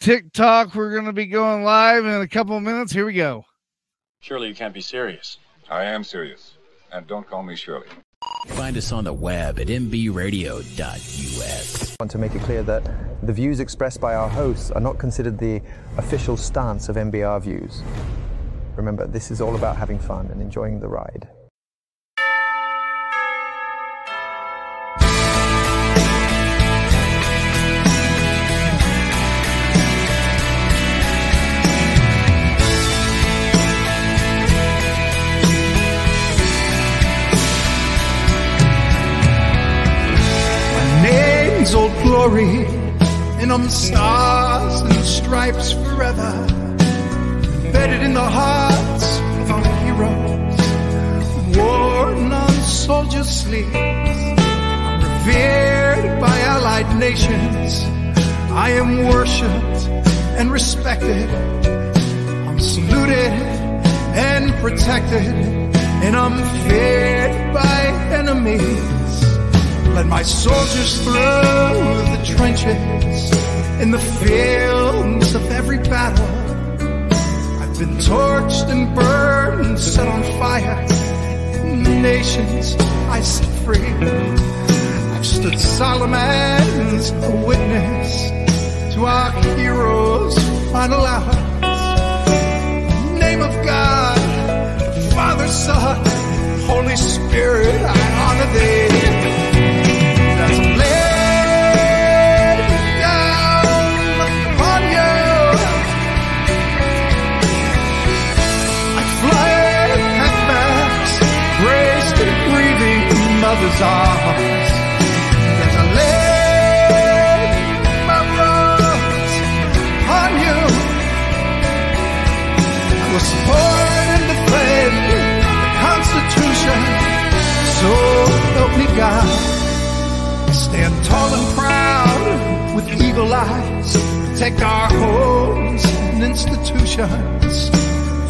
TikTok. We're going to be going live in a couple of minutes. Here we go. Surely you can't be serious. I am serious. And don't call me Shirley. Find us on the web at mbradio.us. I want to make it clear that the views expressed by our hosts are not considered the official stance of MBR views. Remember, this is all about having fun and enjoying the ride. Name's Old Glory, and I'm stars and stripes forever. Embedded in the hearts of our heroes, worn on soldiers' sleeves. Revered by allied nations. I am worshipped and respected. I'm saluted and protected, and I'm feared by enemies. Let my soldiers through the trenches in the fields of every battle. I've been torched and burned and set on fire. Nations I set free. I've stood solemn as a witness to our heroes' final. Name of God, Father, Son, Holy Spirit, I honor thee. Arms. I lay my rose upon you, I will support and defend the Constitution. So help me God. Stand tall and proud with eagle eyes. Protect our homes and institutions.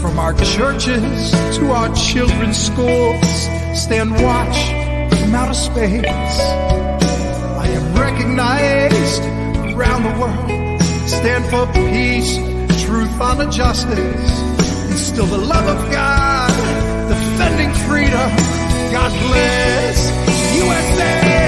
From our churches to our children's schools. Stand watch from outer space. I am recognized around the world. Stand for peace, truth, honor, justice. Instill the love of God, defending freedom. God bless USA.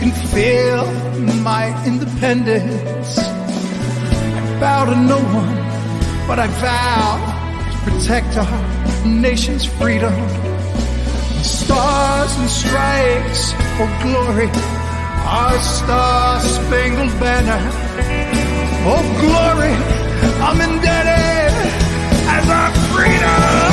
Can feel my independence. I bow to no one, but I vow to protect our nation's freedom. Stars and stripes for glory, our star-spangled banner. Oh glory, I'm indebted as our freedom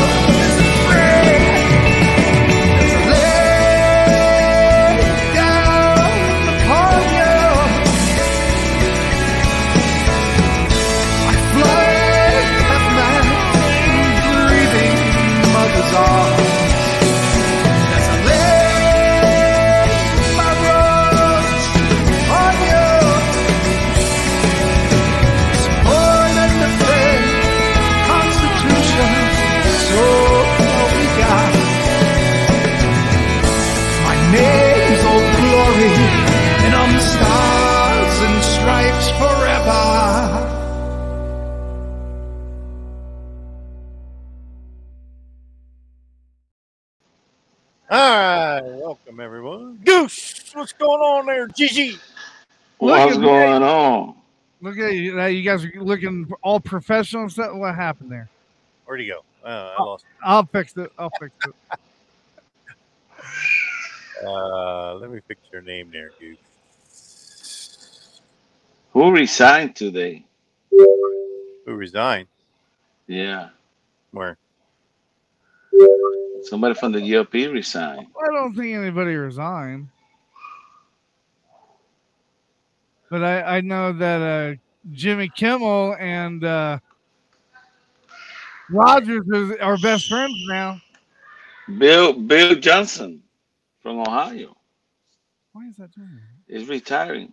going on there, Gigi? Look What's at going on? Look at you. You guys are looking all professional and stuff. What happened there? Where'd he go? Oh, I lost. I'll fix it. I'll fix it. Uh, let me fix your name there, dude. Who resigned today? Who resigned? Yeah, Where? somebody from the GOP resigned. I don't think anybody resigned. But I, I know that uh, Jimmy Kimmel and uh, Rogers is, are best friends now. Bill Bill Johnson from Ohio Why is that doing that? is retiring.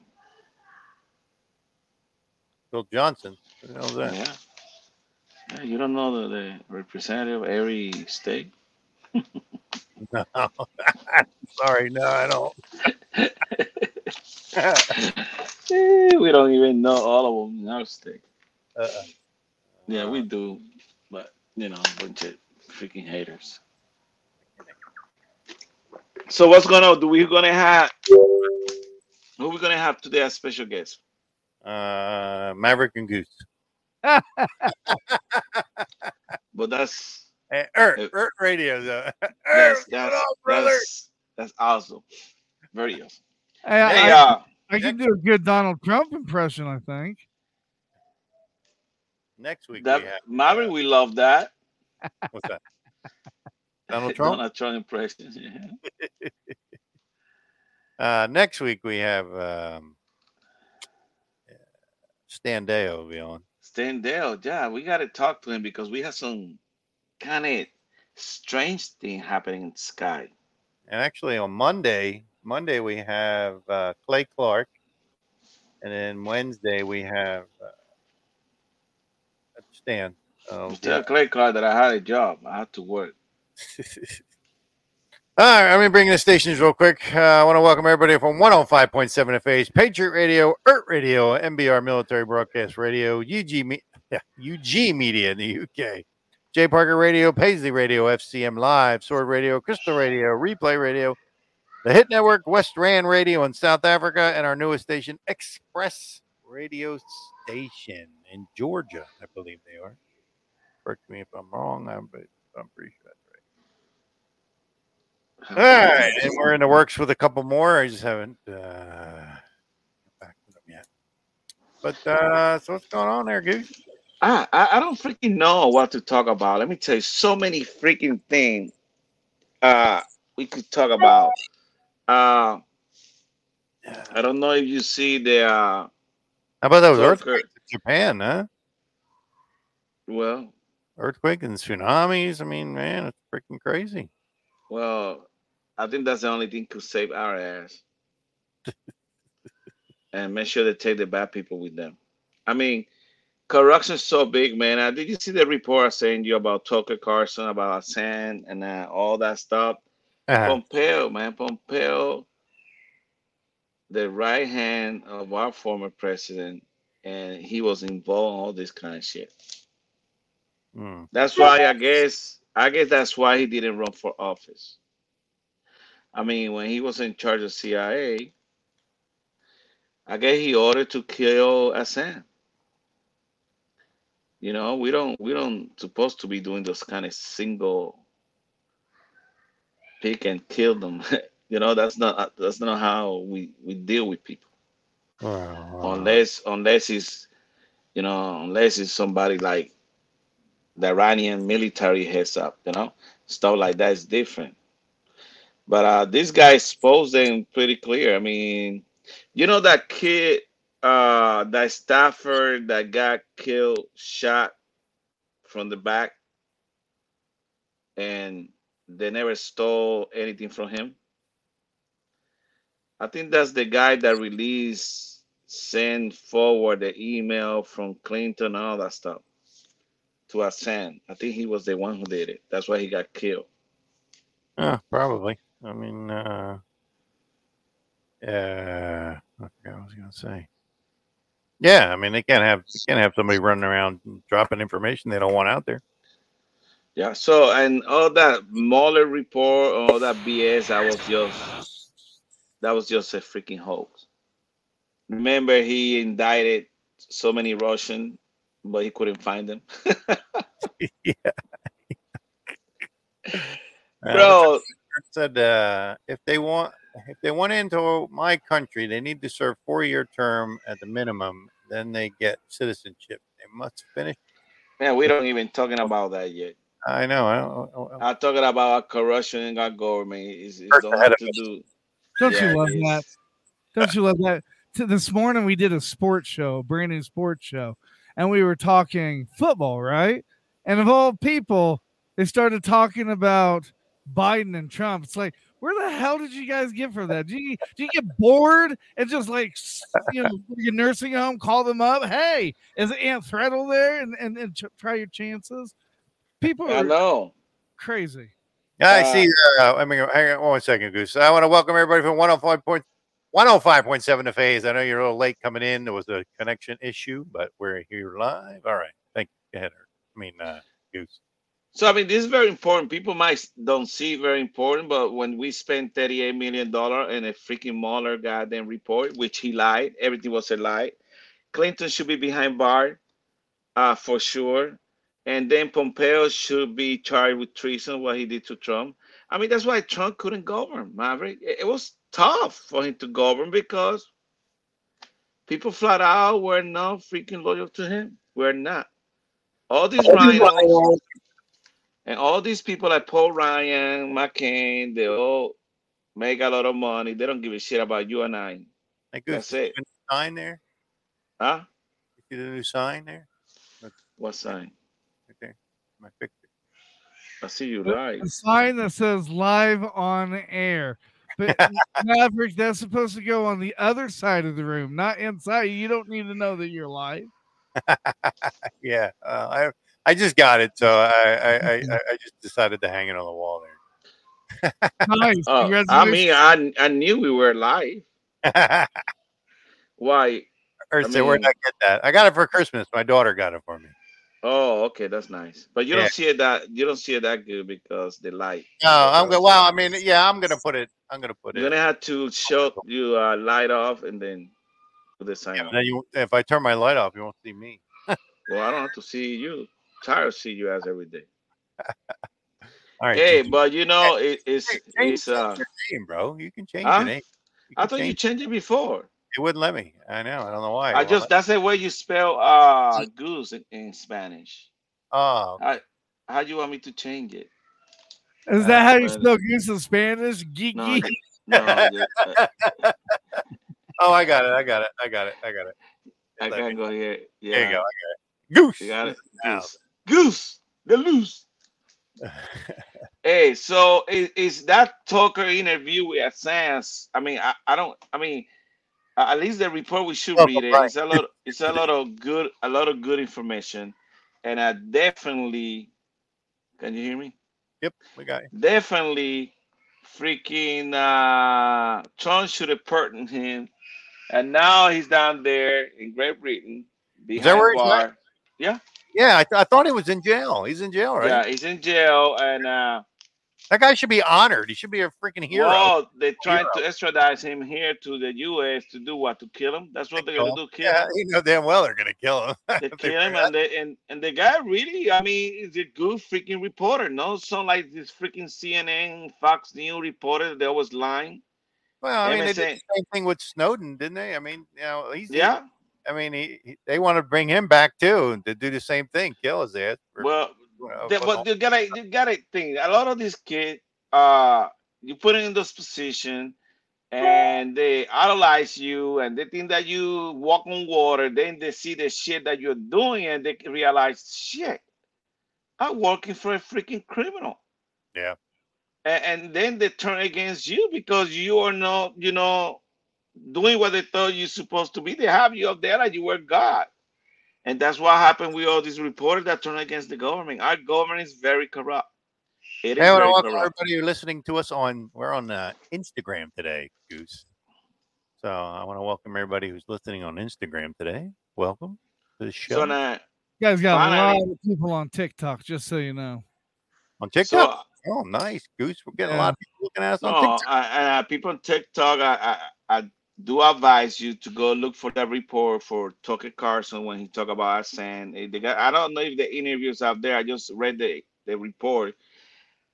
Bill Johnson. What the hell is that? Yeah. Yeah, you don't know the, the representative of every state? No. Sorry, no, I don't. Eh, we don't even know all of them in our state. Uh-uh. Yeah, we do, but you know, a bunch of freaking haters. So what's going on? Do we gonna have who we gonna have today as special guest? Uh, Maverick and Goose. But that's Hey, Earth, Uh, Earth Radio, though. that's Earth, that's, on, brother. that's that's awesome. Very awesome. Hey, I, Hey, I, uh, I can do a good Donald Trump impression. I think. Next week that we have Maverick, we love that. what's that? Donald Trump. Donald Trump impression. Yeah. Uh, next week we have um, Stan Deyo will be on. Stan Dale, yeah, we got to talk to him because we have some kind of strange thing happening in the sky. And actually on Monday, Monday we have uh, Clay Clark, and then Wednesday we have uh, Stan. Oh, Tell Clay Clark that I had a job. I had to work. All right, I'm going to bring in the stations real quick. Uh, I want to welcome everybody from 105.7 FH, Patriot Radio, ERT Radio, MBR Military Broadcast Radio, UG, Me- yeah, UG Media in the UK, J Parker Radio, Paisley Radio, FCM Live, Sword Radio, Crystal Radio, Replay Radio, the Hit Network, West Rand Radio in South Africa, and our newest station, Express Radio Station in Georgia, I believe they are. Correct me if I'm wrong, I'm, but I'm pretty sure that's right. All right, and we're in the works with a couple more. I just haven't uh, back with them yet. But uh, so what's going on there, Goose? I, I I don't freaking know what to talk about. Let me tell you, so many freaking things uh we could talk about. Uh I don't know if you see the uh How about those earthquakes in Japan, huh? well Earthquake and tsunamis. I mean, man, it's freaking crazy. well I think that's the only thing could save our ass. and make sure they take the bad people with them. I mean, corruption's so big, man. Uh, did you see the report I sent you about Tucker Carlson, about Assange and uh, all that stuff? Uh-huh. Pompeo, man, Pompeo, the right hand of our former president, and he was involved in all this kind of shit. Mm. That's why I guess I guess that's why he didn't run for office. I mean, when he was in charge of CIA, I guess he ordered to kill Assad. You know, we don't we don't supposed to be doing those kind of single pick and kill them. you know, that's not that's not how we we deal with people. Well, Unless unless it's you know, unless it's somebody like the Iranian military heads up, you know, stuff like that is different. But uh, this guy exposed them pretty clear. I mean, you know that kid, uh, that Stafford that got killed, shot from the back, and they never stole anything from him. I think that's the guy that released, sent forward the email from Clinton and all that stuff to Assange. I think he was the one who did it. That's why he got killed. yeah, probably. I mean, uh, uh, I I was to say. Yeah, I mean, they can't have they can't have somebody running around dropping information they don't want out there. Yeah. So and all that Mueller report, all that BS, that was just that was just a freaking hoax. Remember, he indicted so many Russian, but he couldn't find them. yeah. Bro, said uh, if they want if they want into my country, they need to serve four year term at the minimum. Then they get citizenship. They must finish. man, we don't even talking about that yet. I know. I don't, I'm talking about our corruption in our government. It's, it's First don't have to do. Don't Yeah, you love it that? is. Don't you love that? T- This morning we did a sports show, a brand new sports show, and we were talking football, right? And of all people, they started talking about Biden and Trump. It's like, where the hell did you guys get from that? Do you do you get bored and just like you know your nursing home call them up? Hey, is Aunt Threadle there? And and, and ch- try your chances. People I know. crazy. Yeah, I Uh, see. Uh, I mean, hang on one second, Goose. I want to welcome everybody from 105 point, 105.7 to phase. I know you're a little late coming in. There was a connection issue, but we're here live. All right. Thank you. Go ahead. I mean, uh, Goose. So I mean, this is very important. People might don't see very important, but when we spent 38 million dollar in a freaking Mueller goddamn report, which he lied, everything was a lie. Clinton should be behind bar, uh, for sure. And then Pompeo should be charged with treason, what he did to Trump. I mean, that's why Trump couldn't govern, Maverick. It, it was tough for him to govern because people flat out were not freaking loyal to him. We're not. All these rhinos and all these people like Paul Ryan, McCain, they all make a lot of money. They don't give a shit about you and I. Hey, Goose. That's it. see the new Sign there. Huh? You see the new sign there? What sign? Right there. My picture. I see you live. A sign that says live on air. But Maverick, that's supposed to go on the other side of the room, not inside. You don't need to know that you're live. Yeah. Uh, I I just got it, so I I, I I I just decided to hang it on the wall there. Nice. Uh, I mean, I I knew we were live. Why? or I say, where'd I get that? I got it for Christmas. My daughter got it for me. Oh, okay, that's nice. But you Yeah. don't see it that you don't see it that good because the light. No, I'm gonna. Well, I mean, yeah, I'm gonna put it. I'm gonna put it. You're gonna have to show you uh, light off and then put the sign Yeah, on. then you, if I turn my light off, you won't see me. Well, I don't have to see you. Tired of seeing you as every day. All right. Hey, but you know it, it's it's uh. your name, bro. You can change Huh? your name. You I thought you changed it before. It wouldn't let me. I know. I don't know why. I just that's the way you spell uh goose in, in Spanish. Oh, I how do you want me to change it? Is that how you spell goose in Spanish? Geeky. No, no, uh, oh, I got it. I got it. I got it. I got it. I Let can't go here. Yeah, There you go. I got it. Goose. You got it. Goose. Goose. The loose. Hey, so is, is that Tucker interview with Assange? I mean, I, I don't. I mean, uh, at least the report we should Oh, read it. right. It's a lot. It's a lot of good. A lot of good information, and I definitely. Can you hear me? Yep, we got you. Definitely, freaking uh, Trump should have pardoned him, and now he's down there in Great Britain behind that where he's at? Yeah, Yeah, I, th- I thought he was in jail. He's in jail, right? yeah, he's in jail, and uh, That guy should be honored. He should be a freaking hero. Well, they tried Hero. to extradite him here to the U.S. to do what? To kill him? That's what they're gonna do. Kill yeah, him. you know damn well they're gonna kill him. They kill him, forgot. and they, and and the guy really, I mean, is a good freaking reporter. No, some like this freaking CNN, Fox News reporter. They was lying. well, I mean, they did the same thing with Snowden, didn't they? I mean, you know, he's Yeah. I mean, he, he they want to bring him back too to do the same thing, kill his ass. Well, you know, they, for but you gotta you gotta think. A lot of these kids, uh, you put in this position, and they idolize you, and they think that you walk on water. Then they see the shit that you're doing, and they realize, shit, I'm working for a freaking criminal. Yeah. And, and then they turn against you because you are not, you know, doing what they thought you're supposed to be. They have you up there like you were God. And that's what happened with all these reporters that turn against the government. Our government is very corrupt. It is Hey, I want to welcome everybody who's listening to us on. We're on uh, Instagram today, Goose. So I want to welcome everybody who's listening on Instagram today. Welcome to the show So now, You guys got a lot of people on TikTok, just so you know. on TikTok. so Oh, nice, Goose. We're getting a lot of people looking at us on No, TikTok. I, and uh, people on TikTok, I, I, I do advise you to go look for that report for Tucker Carlson when he talk about Assange. Eh, They got, I don't know if the interviews out there. I just read the, the report,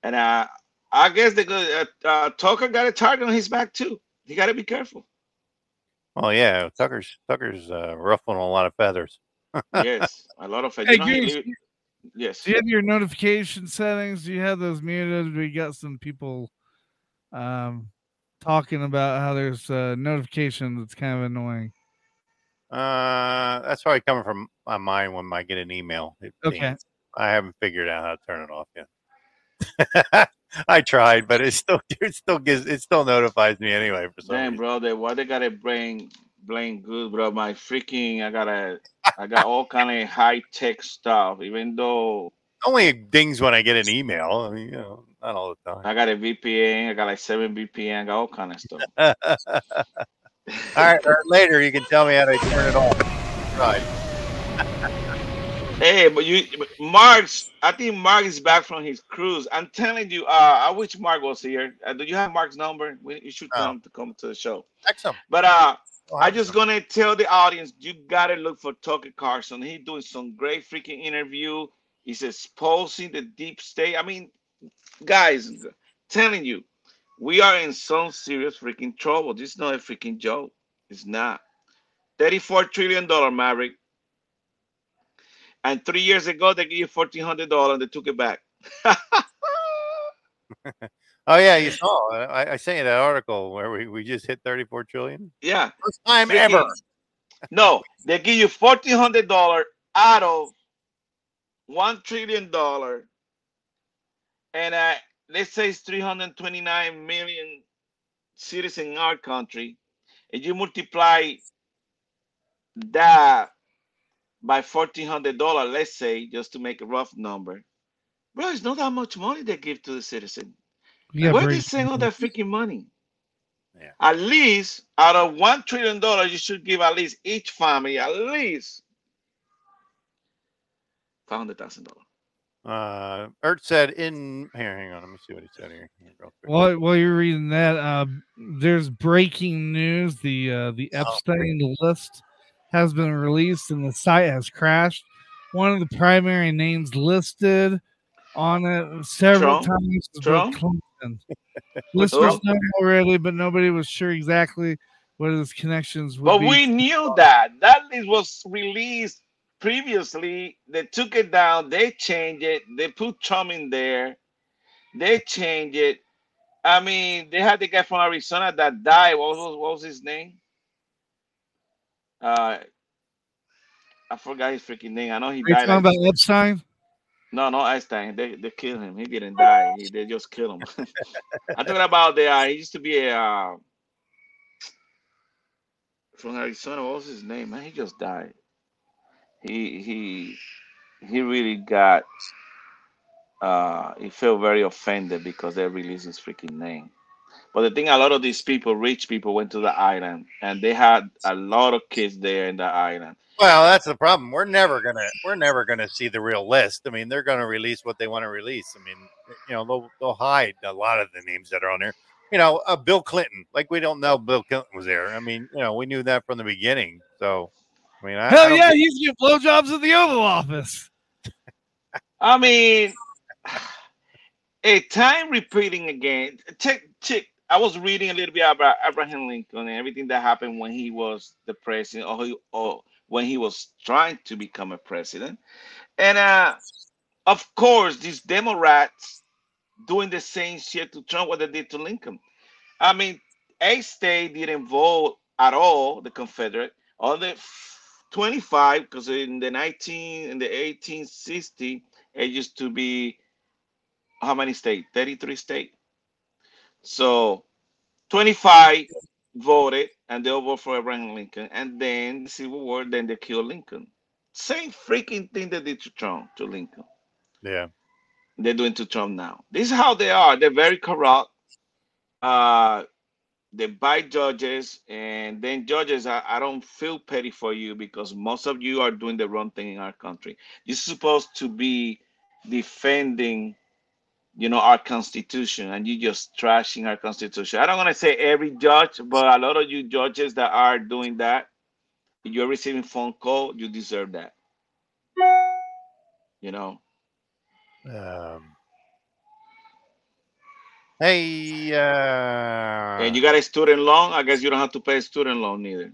and uh, I guess the good uh, uh, Tucker got a target on his back too. He got to be careful. Oh yeah, Tucker's Tucker's uh, ruffling a lot of feathers. Yes, a lot of it. Hey, You know, he Goose, yes. Do you have your notification settings? Do you have those muted? We got some people um talking about how there's a notification that's kind of annoying. Uh, that's probably coming from my mind when I get an email. It Okay. dings. I haven't figured out how to turn it off yet. I tried, but it still it still gives it still notifies me anyway for some Damn, reason. bro, they why they gotta bring blame good, bro. My freaking I gotta I got all kind of high tech stuff, even though Only dings when I get an email. I mean, you know, not all the time. I got a VPN, I got like seven VPN, I got all kind of stuff. all right, or later you can tell me how to turn it off. Right. Hey, but you but Mark's I think Mark is back from his cruise. I'm telling you, uh I wish Mark was here. Uh, do you have Mark's number? We, you should No. come to come to the show. Excellent. But uh Oh, I just gonna tell the audience you gotta look for Tucker Carlson. He's doing some great freaking interview. He's exposing the deep state. I mean, guys, telling you, we are in some serious freaking trouble. This is not a freaking joke. It's not. $34 trillion, Maverick. And three years ago, they gave you $1,400 and they took it back. Oh yeah, you saw. I, I sent you that article where we, we just hit 34 trillion. yeah. First time Freaking- ever. No, they give you fourteen hundred dollar out of one trillion dollar, and uh, let's say it's three hundred twenty nine million citizens in our country, and you multiply that by fourteen hundred dollar, let's say, just to make a rough number, bro, it's not that much money they give to the citizen. Yeah, Where they send all that freaking money? Yeah. At least out of one trillion dollars, you should give at least each family at least five hundred thousand dollars. Uh, Ert said in here. Hang on, let me see what he said here. While, while you're reading that, uh, there's breaking news. The uh, the Oh, Epstein list has been released, and the site has crashed. One of the primary names listed on it several Trump? times was Trump? Clinton. Listeners Who? know already, but nobody was sure exactly what his connections would But be. we knew that that list was released previously. They took it down. They changed it. They put Trump in there. They changed it. I mean, they had the guy from Arizona that died. What was what was his name? Uh, I forgot his freaking name. I know he Are you died. talking like- about Epstein? No, no, Einstein. They they killed him. He didn't die. He, they just killed him. I'm talking about the. Uh, he used to be a uh, from Arizona. What was his name? Man, he just died. He he he really got. Uh, he felt very offended because they released his freaking name. But the thing, a lot of these people, rich people, went to the island, and they had a lot of kids there in the island. Well, that's the problem. We're never gonna we're never gonna see the real list. I mean, they're gonna release what they want to release. I mean, you know, they'll they'll hide a lot of the names that are on there. You know, uh, Bill Clinton. Like we don't know Bill Clinton was there. I mean, you know, we knew that from the beginning. So, I mean, I, I Hell don't yeah, he's he used to blowjobs at the Oval Office. I mean, a time repeating again. Check, check. I was reading a little bit about Abraham Lincoln and everything that happened when he was the president, or, he, or when he was trying to become a president. And uh, of course, these Democrats doing the same shit to Trump what they did to Lincoln. I mean, a state didn't vote at all, the Confederate, on the 25, because in the 19 in the 1860 it used to be how many states? 33 states. So 25 voted and they all voted for Abraham Lincoln. And then the Civil War, then they killed Lincoln. Same freaking thing they did to Trump, to Lincoln. yeah. They're doing to Trump now. This is how they are. They're very corrupt. Uh they buy judges, and then judges, I, I don't feel petty for you because most of you are doing the wrong thing in our country. You're supposed to be defending you know, our constitution, and you just trashing our constitution. I don't want to say every judge, but a lot of you judges that are doing that, you're receiving phone call, you deserve that. You know, Um, hey, uh, and you got a student loan. I guess you don't have to pay a student loan either.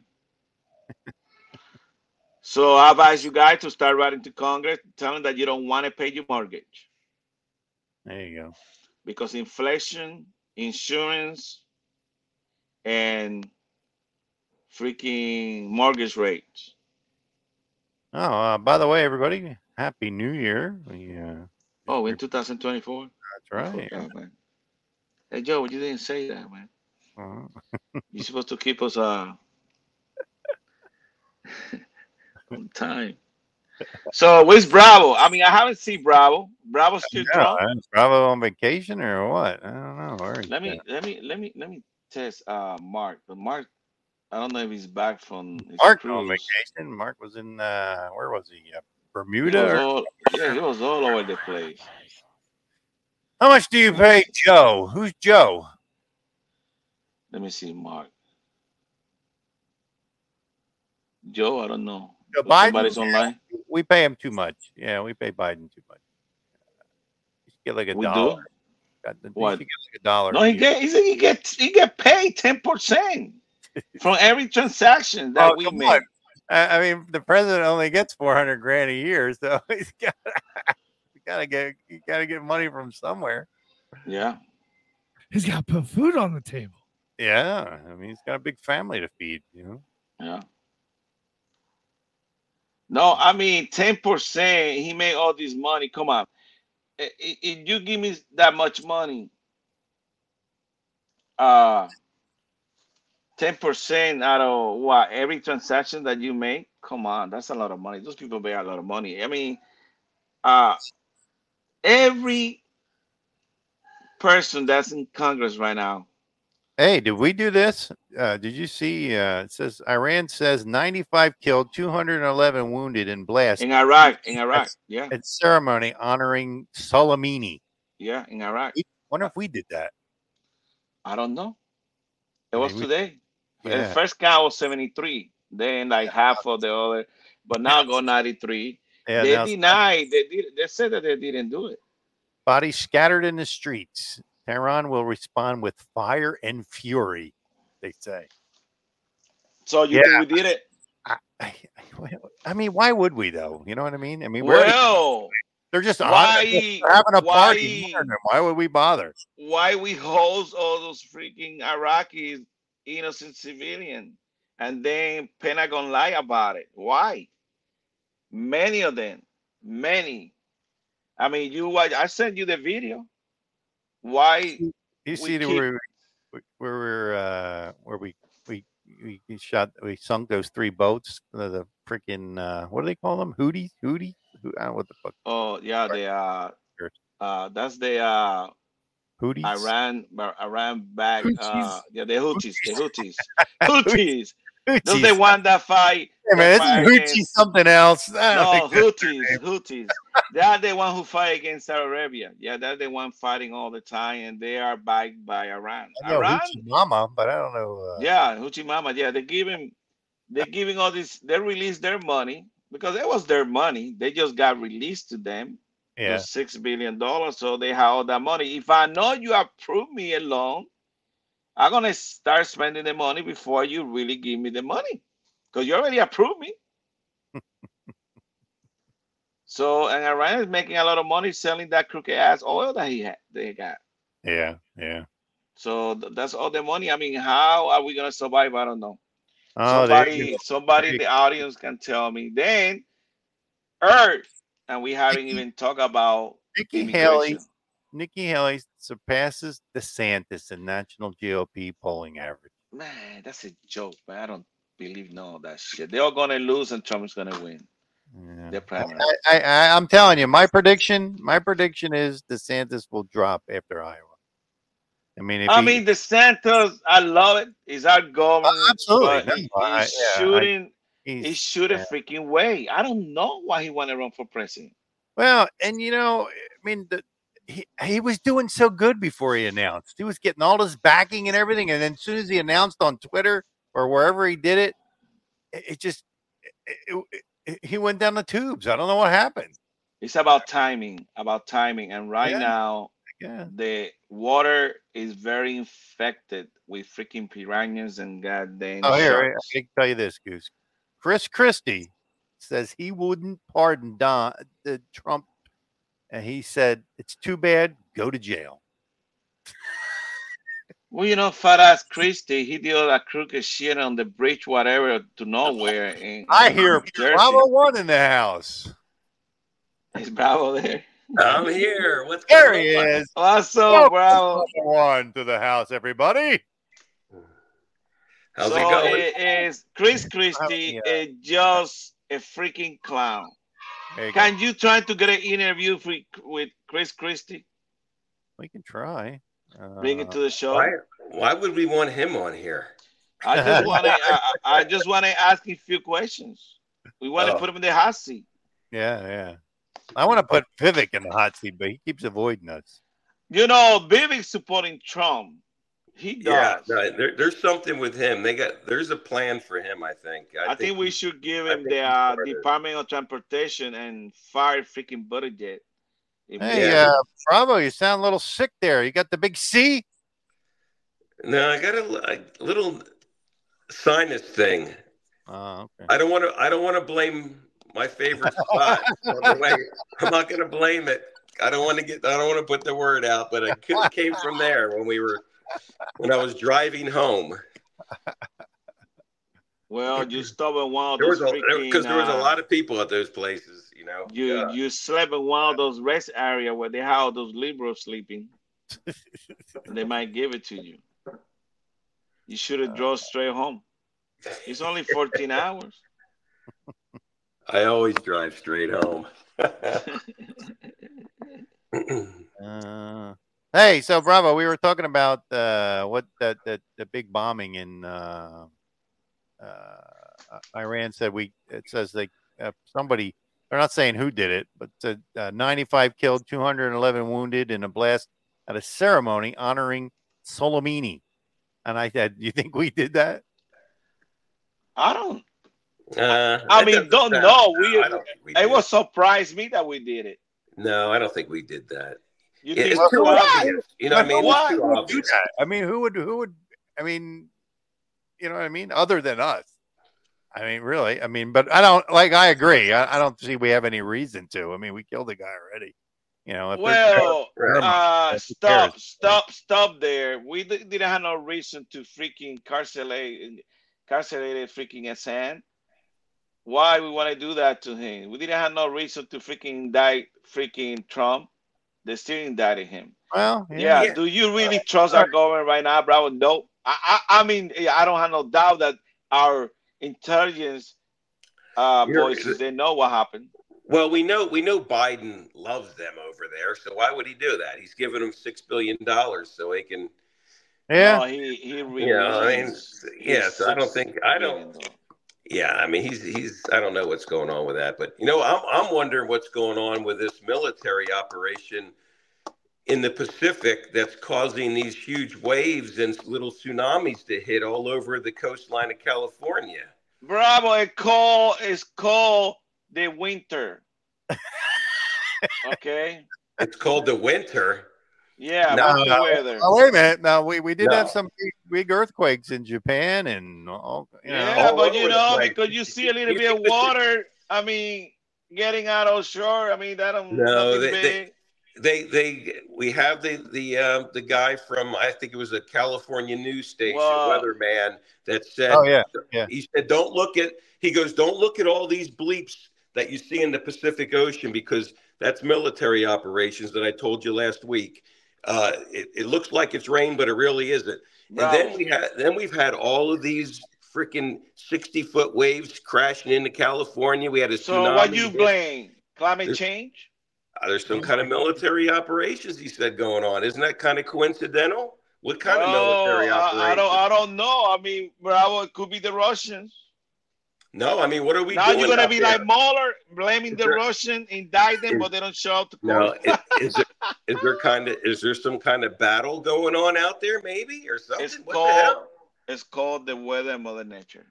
so I advise you guys to start writing to Congress, telling that you don't want to pay your mortgage there you go. because inflation, insurance, and freaking mortgage rates. Oh, uh, by the way, everybody, happy New Year. We, uh, Oh, in 2024. that's right. Hey Joe, you didn't say that, man. Uh, You're supposed to keep us uh on time. So where's Bravo? I mean, I haven't seen Bravo. Bravo still drunk. Bravo on vacation or what? I don't know. Where Let me that? let me let me let me test uh Mark. But Mark, I don't know if he's back from Mark cruise. on vacation. Mark was in uh, where was he? Uh, He Bermuda. or- all, yeah, he was all over the place. How much do you pay Joe? Who's Joe? Let me see, Mark. Joe, I don't know. Joe Biden? Somebody's online. We pay him too much. Yeah, we pay Biden too much. You should get like a We dollar. You What? get like a dollar. No, he get he he get he get paid ten percent from every transaction that Oh, we make. I mean, the president only gets four hundred grand a year, so he's got. You gotta get. You gotta get money from somewhere. Yeah. He's got to put food on the table. Yeah, I mean, he's got a big family to feed. You know. Yeah. No, I mean ten percent. He made all this money. Come on, I- I- if you give me that much money, uh, ten percent out of what every transaction that you make. Come on, that's a lot of money. Those people pay a lot of money. I mean, uh, every person that's in Congress right now. Hey, did we do this? Uh, did you see? Uh, it says Iran says 95 killed, 211 wounded in blast In Iraq, in Iraq, yeah, at ceremony honoring Soleimani. yeah, in Iraq. Wonder if we did that. I don't know. It was Maybe. today. The Yeah. first count was 73. Then like half of the other, but now go 93. Yeah, they denied. They did. They said that they didn't do it. Bodies scattered in the streets. Tehran will respond with fire and fury. They say. So you Yeah. think we did it? I, I, I mean, why would we though? You know what I mean? I mean, we're Well, they're just why- they're having a party. why- them. Why would we bother? why we host all those freaking Iraqis, innocent civilian, and then Pentagon lie about it? Why? Many of them, many. I mean, you watch. I sent you the video. Why? You see the keep- where we- where we're uh, where we we we we shot we sunk those three boats the, the freaking uh, what do they call them hooties hootie Who, I don't know what the fuck Oh yeah, they uh, Sure. uh, that's the uh, hooties Iran, Iran back. Uh, yeah, the Houthis, the Houthis, Houthis. Those Hooties. the one that fight. Hey, man, that fight this is against- hoochie something else. No, Houthis. Houthis. They are the one who fight against Saudi Arabia. Yeah, they're the one fighting all the time, and they are backed by Iran. I know Iran, hoochie mama, but I don't know. Uh, yeah, Houthi Mama. Yeah, they're giving, they're giving all this. They released their money because it was their money. They just got released to them. yeah. six billion dollars, so they have all that money. If I know you approve me a loan, I'm gonna start spending the money before you really give me the money, because you already approved me. so and Iran is making a lot of money selling that crooked ass oil that he had, they got. yeah, yeah. So th- that's all the money. I mean, how are we gonna survive? I don't know. Oh, somebody, somebody in the audience can tell me. Then Earth, and we haven't even talked about Nikki Haley. Nikki Haley surpasses DeSantis in national GOP polling average. Man, that's a joke, man. I don't believe none of that shit. They're all gonna lose and Trump is gonna win. Yeah. Their primary. I, I, I'm telling you, my prediction, my prediction is DeSantis will drop after Iowa. I mean, if I he- mean, DeSantis, I love it. He's our governor. Oh, absolutely. but he- No, I- he's yeah, I- shooting. he's, he shoot a yeah. freaking way. I don't know why he want to run for president. well, and you know, I mean, the, he, he was doing so good before he announced. He was getting all this backing and everything, and then as soon as he announced on Twitter or wherever he did it, it, it just it, it, he went down the tubes. I don't know what happened. It's about timing, about timing, and right Yeah. now Yeah. the water is very infected with freaking piranhas and goddamn Oh, here I, sharks. I can tell you this, Goose. Chris Christie says he wouldn't pardon Don uh, Trump, and he said it's too bad. Go to jail. Well, you know, fat ass Christie, he did all that crooked shit on the bridge, whatever, to nowhere. In, I in hear Jersey. Bravo One in the house. Is Bravo there? I'm here. What's There he is. What's Welcome, Bravo? Bravo One to the house, everybody. How's so it going? it is Chris Christie Yeah. is just a freaking clown. There you go. Can you try to get an interview for, with Chris Christie? We can try. Bring it to the show. Why, why would we want him on here? I just want to. I, I I just want to ask you a few questions. We want to Oh. put him in the hot seat. Yeah, yeah. I want to put Vivek in the hot seat, but he keeps avoiding us. You know, Vivek's supporting Trump. He Yeah, does. no, there, there's something with him. They got there's a plan for him. I think. I, think, we should give him the uh, part of it. Department of Transportation and fire freaking Buttigieg. If Hey, Yeah. uh, Bravo, you sound a little sick there. You got the big C? No, I got a, a little sinus thing. Oh, okay. I don't want to. I don't want to blame my favorite spot. way. I'm not going to blame it. I don't want to get. I don't want to put the word out, but it could came from there when we were when I was driving home. Well, you stop wild. one There was a because there was a uh, lot of people at those places. You know. You Yeah. you slept in one of those rest area where they have all those liberals sleeping. they might give it to you. You should have drove straight home. It's only 14 hours. I always drive straight home. Uh, hey, so Bravo, we were talking about uh, what that that the big bombing in uh, uh, Iran said. We it says they uh, somebody they're not saying who did it, but said, uh, 95 killed, 211 wounded in a blast at a ceremony honoring Soleimani. And I said, "You think we did that?" I don't. Uh, I that mean, don't sound- know. We, I don't we it did. was surprised me that we did it. No, I don't think we did that. You Yeah, think it's too obvious. You know what I mean? Why? It's too Who would do obvious. that? I mean, who would who would? I mean, you know what I mean? Other than us. I mean, really. I mean, but I don't like. I agree. I, I don't see we have any reason to. I mean, we killed the guy already. You know. if Well, Right. uh, stop, cares? stop, stop there. We di- didn't have no reason to freaking carcelate, carcerate freaking Assange. Why we want to do that to him? We didn't have no reason to freaking indict freaking Trump. They still indicted him. well, Yeah. Yeah. Do you really trust our government right now, Bravo? No. I, I, I mean, I don't have no doubt that our intelligence uh, You're- voices they know what happened. Well, we know we know Biden loves them over there, so why would he do that? He's giving them six billion dollars so he can. yeah. No, he he really. You know, I mean, yeah. he's So I don't think I don't. Yeah, I mean, he's he's. I don't know what's going on with that, but you know, I'm I'm wondering what's going on with this military operation in the Pacific that's causing these huge waves and little tsunamis to hit all over the coastline of California. Bravo, it call is called the winter. okay. It's called the winter. Yeah, No, winter no. weather. Oh, wait a minute. Now we, we did have some big, big earthquakes in Japan and all. You know, yeah, all but you know, place. because you see a little bit of think this is- water. I mean, getting out of shore. I mean, that don't No, nothing they- big. they- They they we have the the uh, the guy from I think it was a California news station Well- weatherman that said Oh, yeah, yeah. he said don't look at he goes don't look at all these bleeps that you see in the Pacific Ocean because that's military operations that I told you last week. Uh, it, it looks like it's rain, but it really isn't. And then we had then we've had all of these freaking sixty foot waves crashing into California. We had a tsunami. so tsunami. what you blame? Climate There's- change? Uh, There's some kind of military operations he said going on. Isn't that kind of coincidental? What kind of military Well, operation? I, I don't. I don't know. I mean, Bravo, it could be the Russians. No, I mean, what are we now you're gonna be there? like Mueller, blaming Is the there- Russian, indict them, is- but they don't show up to No, court. is, is there is there kind of is there some kind of battle going on out there, maybe or something? It's What called it's called the weather and Mother Nature.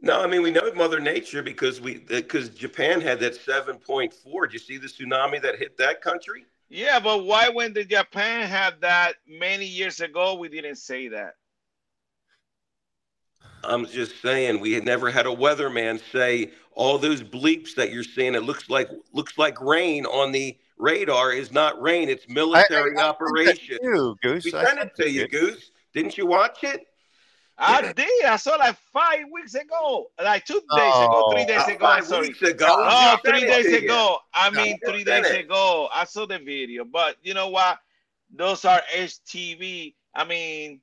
No, I mean we know Mother Nature because we uh, because Japan had that seven point four. Did you see the tsunami that hit that country? Yeah, but why when the Japan had that many years ago, we didn't say that? I'm just saying we had never had a weatherman say all those bleeps that you're seeing. It looks like looks like rain on the radar is not rain. It's military I- I- I operation. You, Goose. We I sent it to you, Goose. Didn't you watch it? I did. I saw like five weeks ago, like two days oh, ago, three days ago. I'm five sorry. weeks ago. Oh, I three days ago. I No, mean, three days it. ago. I saw the video, but you know what? Those are HTV. I mean,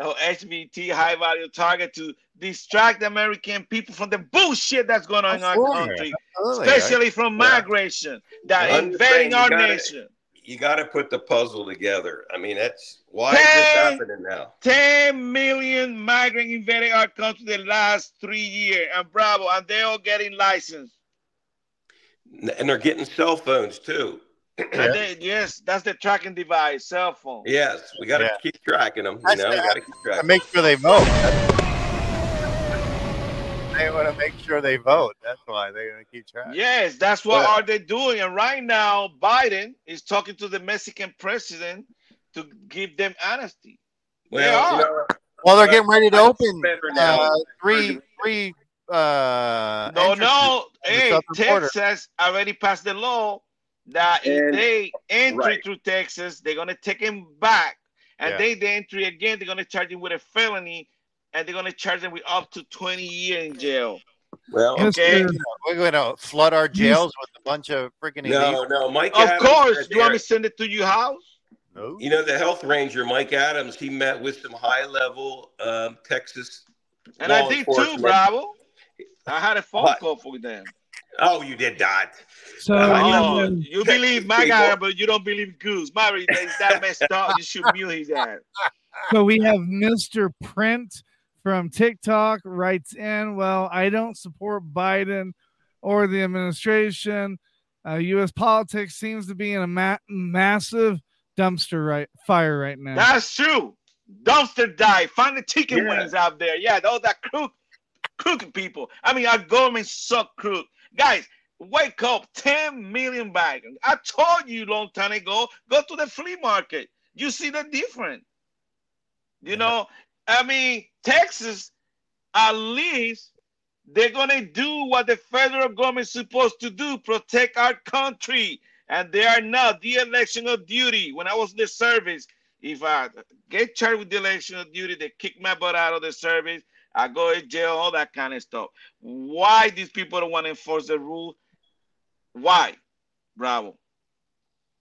oh, HVT, high value target to distract American people from the bullshit that's going on in our country, Absolutely. especially from Yeah. migration that invading our gotta- nation. You got to put the puzzle together. I mean, that's why is this happening now? 10 million migrant invading our country the last three years, and bravo, and they're all getting licensed. And they're getting cell phones too. And they, yes, that's the tracking device, cell phone. Yes, we got to Yeah. keep tracking them. You That's know, we got to keep tracking. make sure they vote. They want to make sure they vote. That's why they're going to keep track. Yes, that's what Yeah. are they doing. And right now, Biden is talking to the Mexican president to give them amnesty. Well, They you are. know, Well, they're getting ready to open better now. uh, three three. Uh, No, no. Hey, southern border. Texas already passed the law that if And- they enter right. through Texas, they're gonna take him back, and Yeah. they they enter again, they're gonna charge him with a felony, and they're gonna charge them with up to 20 years in jail. well, Okay. We're going to flood our jails with a bunch of freaking no, no, Mike. Of Adams course, said you want me to send it to your house? No. You know, the health ranger, Mike Adams, he met with some high level um, Texas. And law I did too. Bravo. I had a phone What? call for them. Oh, you did not. So, Uh, Oh, um, you believe my people. guy, but you don't believe Goose. Mary, is that messed up? You should mute his ass. so we have Mr. Print from TikTok writes in, well, I don't support Biden or the administration. Uh, U.S. politics seems to be in a ma- massive dumpster right fire right now. That's true. Dumpster dive. Find the chicken Yeah. wings out there. Yeah, all that crook, crooked people. I mean, our government suck crook. Guys, wake up. 10 million bags. I told you long time ago, go to the flea market. You see the difference. You know, I mean, Texas, at least they're gonna do what the federal government's supposed to do, protect our country. And they are not the election of duty. When I was in the service, if I get charged with the election of duty, they kick my butt out of the service. I go to jail, all that kind of stuff. Why these people don't want to enforce the rule? Why? Bravo.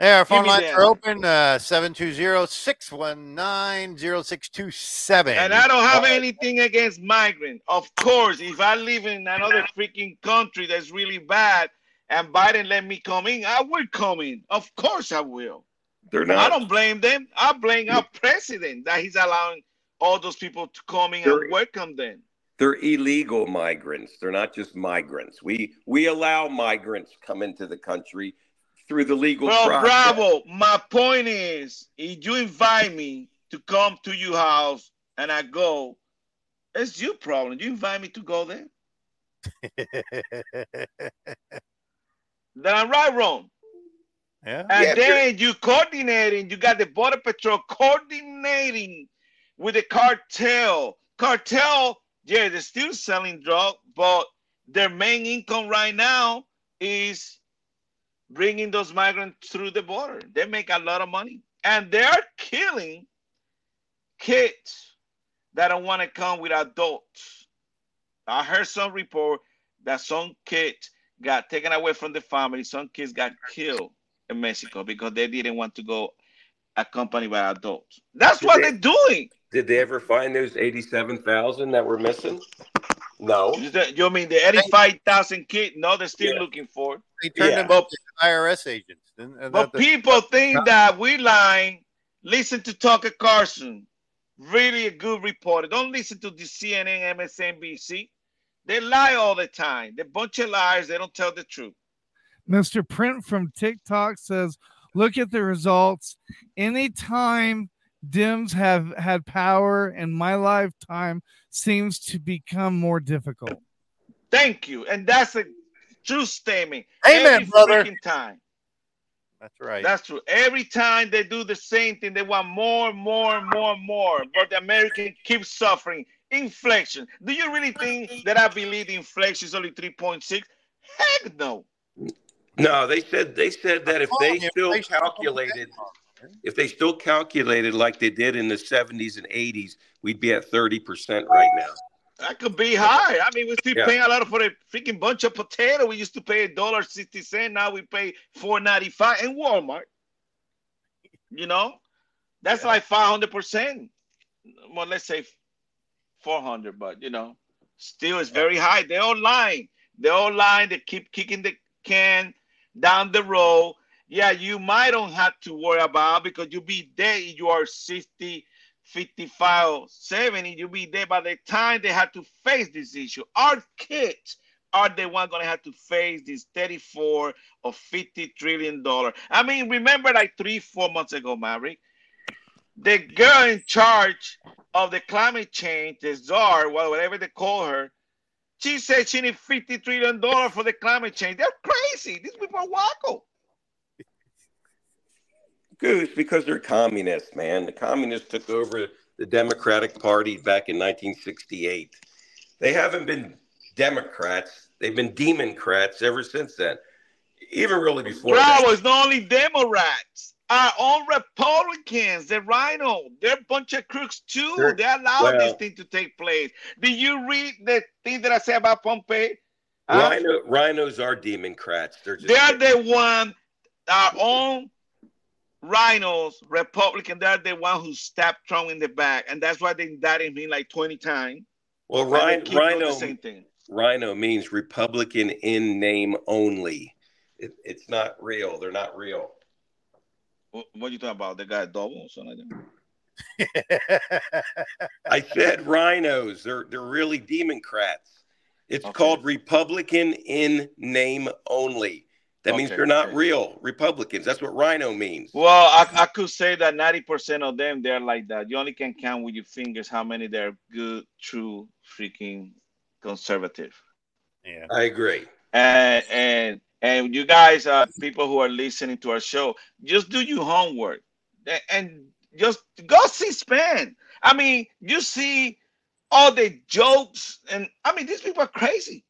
Yeah, our phone lines are open uh, 720-619-0627. And I don't have anything against migrants. Of course, if I live in another freaking country that's really bad and Biden let me come in, I will come in. Of course I will. They're not. I don't blame them. I blame our president that he's allowing all those people to come in They're- and welcome them. They're illegal migrants. They're not just migrants. We we allow migrants come into the country through the legal Well, process. bravo. My point is, if you invite me to come to your house and I go, it's your problem. You invite me to go there. Then I'm right wrong. yeah. And Yeah, then you coordinating, you got the border patrol coordinating with the cartel. Cartel, yeah, they're still selling drugs, but their main income right now is bringing those migrants through the border. They make a lot of money, and they are killing kids that don't want to come with adults. I heard some report that some kids got taken away from the family. Some kids got killed in Mexico because they didn't want to go accompanied by adults. That's what they're doing. Did they ever find those eighty-seven thousand that were missing? No. You mean the 85,000 kids? No, they're still Yeah. looking for. it. They turned Yeah. them But, to IRS agents. But the- people think that we lying. Listen to Tucker Carlson. Really a good reporter. Don't listen to the CNN, MSNBC. They lie all the time. They're a bunch of liars. They don't tell the truth. Mr. Print from TikTok says, look at the results. Anytime Dems have had power in my lifetime seems to become more difficult. Thank you. And that's a true statement. Amen, Every brother. freaking time. That's right. That's true. Every time they do the same thing, they want more, more, more, more. But the American keeps suffering. Inflation. Do you really think that I believe the inflation is only 3.6? Heck no. No, they said they said that if they Oh, still calculated, if they still calculated like they did in the 70s and 80s, we'd be at 30% right now. That could be high. I mean, we still Yeah. paying a lot for a freaking bunch of potato. We used to pay a dollar sixty cent. Now we pay four ninety five in Walmart. You know, that's like five hundred percent. Well, let's say four hundred, but you know, still it's very high. They're all lying. They're all lying. They keep kicking the can down the road. Yeah, you might don't have to worry about because you'll be there. You are 60, 55, 70, you'll be there by the time they have to face this issue. Our kids are the one going to have to face this 34 or 50 trillion dollar. I mean, remember like three, four months ago, Maverick, the girl in charge of the climate change, the czar, whatever they call her, she said she needs 50 trillion dollars for the climate change. They're crazy. These people are wacko. Goose, because they're communists, man. The communists took over the Democratic Party back in 1968. They haven't been Democrats, they've been Democrats ever since then. Even really before Bravo, that. it's not only Democrats. Our own Republicans, the Rhino, they're a bunch of crooks too. They're- they allowed well- this thing to take place. Did you read the thing that I said about Pompey? Rhino, rhinos are Democrats. They're just They're the one, our own rhinos, Republican, they're the one who stabbed Trump in the back. And that's why they indicted him like 20 times. well, And Rhino, the Rhino, same thing. Rhino means Republican in name only. It, it's not real. They're not real. What, what are you talking about? The guy double or something like that? I said rhinos. They're they're really Democrats. It's Okay. called Republican in name only. That means they're not okay. real Republicans. That's what rhino means. Well, I, I could say that 90% of them, they're like that. You only can count with your fingers how many they're good, true, freaking conservative. yeah. I agree. And and and you guys, uh, people who are listening to our show, just do your homework and just go C-SPAN. I mean, you see all the jokes, and I mean, these people are crazy.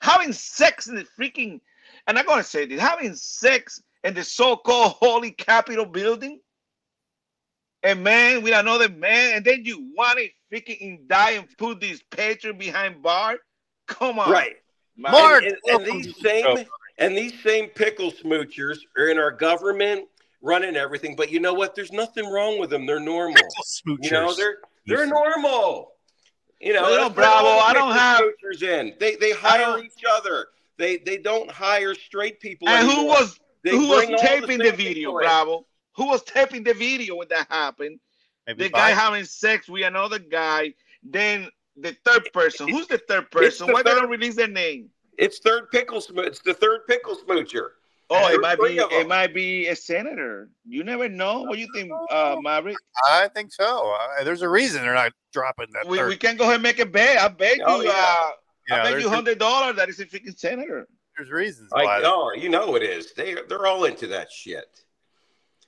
Having sex in the freaking, and I'm gonna say this, having sex in the so-called Holy Capitol building, a man with another man, and then you want to freaking indict and put this patriot behind bar? Come on, Right. man. Mark, And, and, and these same show. And these same pickle smoochers are in our government running everything. But you know what? There's nothing wrong with them. They're normal. Smoochers, You know, they're they're normal. You know, Well, Bravo, I don't have- smoochers in. They they hire each other. They they don't hire straight people. And who was They who was taping the same video, people in. Bravo? Who was taping the video when that happened? Maybe The guy having sex with another guy. Then the third person. Who's the third person? the Why they don't release their name? It's third pickle smooch. It's the third pickle smoocher. Oh, it might be it might be a senator. You never know. What do you think, uh, Maverick? I think so. Uh, there's a reason they're not dropping that. We, third. we can go ahead and make a bet. I bet Oh, you. yeah. Uh, Yeah, I bet you hundred dollars that is a freaking senator. there's reasons I know, you know it is. They they're all into that shit.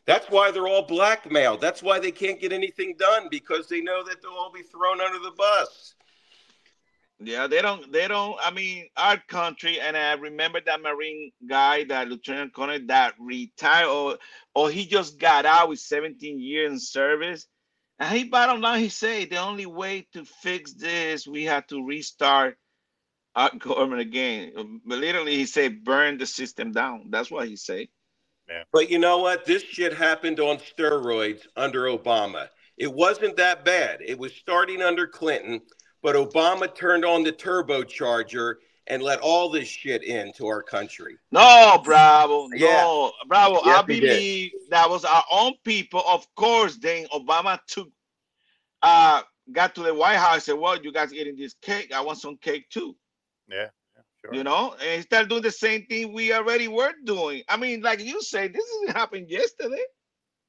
That's why they're all blackmailed. That's why they can't get anything done because they know that they'll all be thrown under the bus. Yeah, they don't. They don't. I mean, our country, and I remember that Marine guy, that Lieutenant Colonel, that retired, or or he just got out with 17 years in service. And he bottom line, he said the only way to fix this, we have to restart our government again. But literally, he said, burn the system down. That's what he said. But you know what? This shit happened on steroids under Obama. It wasn't that bad. It was starting under Clinton, but Obama turned on the turbocharger and let all this shit into our country. No, Bravo. Yeah. No, Bravo. Yes, I he did. believe that was our own people. Of course, then Obama took, uh, got to the White House and said, "Well, you guys eating this cake? I want some cake too." Yeah. yeah, sure. You know, and start doing the same thing we already were doing. I mean, like you say, this didn't happen yesterday.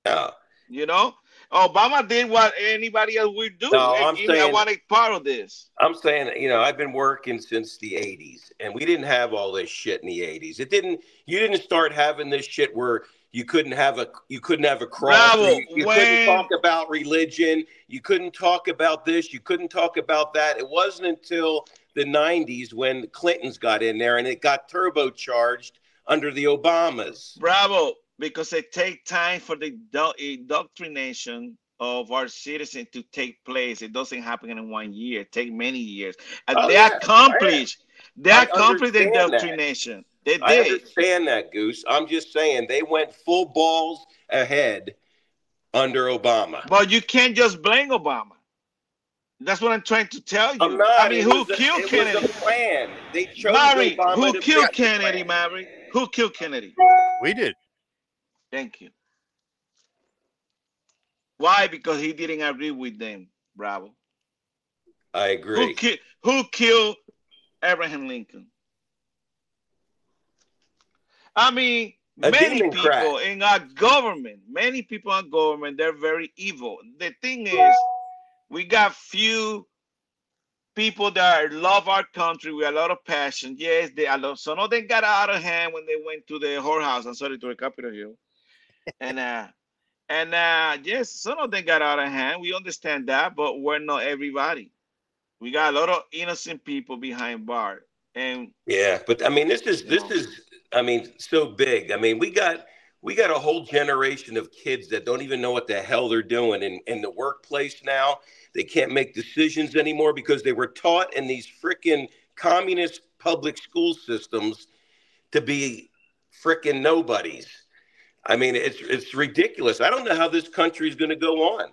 Yeah. You know, Obama did what anybody else would do. No, and I'm he- I want a part of this. I'm saying, you know, I've been working since the 80s and we didn't have all this shit in the 80s. It didn't you didn't start having this shit where you couldn't have a you couldn't have a cross. Bravo, you you couldn't talk about religion. You couldn't talk about this. You couldn't talk about that. It wasn't until the 90s when the Clintons got in there and it got turbocharged under the Obamas. Bravo, because it takes time for the indoctrination of our citizens to take place. It doesn't happen in one year. It takes many years. And Oh, they yeah, accomplish, they I accomplish the understand that. indoctrination. They I did. understand that, Goose. I'm just saying they went full balls ahead under Obama. But you can't just blame Obama. That's what I'm trying to tell you. I'm not. I mean, It who was a- killed it Kennedy? Was a plan. They chose Mary, Obama who to killed Kennedy, plan. Mary? Who killed Kennedy? We did. Thank you. Why? Because he didn't agree with them. Bravo. I Who, agree. ki- who killed Abraham Lincoln? I mean, A many people in our government, many people in government, they're very evil. The thing is, we got few people that love our country with a lot of passion. Yes, they a lot. Some of them got out of hand when they went to the whorehouse. I'm sorry to the Capitol Hill, and uh, and uh, yes, some of them got out of hand. We understand that, but we're not everybody. We got a lot of innocent people behind bar, and Yeah, but I mean, this is this is I mean so big. I mean, we got we got a whole generation of kids that don't even know what the hell they're doing in in the workplace now. They can't make decisions anymore because they were taught in these freaking communist public school systems to be freaking nobodies. I mean, it's it's ridiculous. I don't know how this country is going to go on.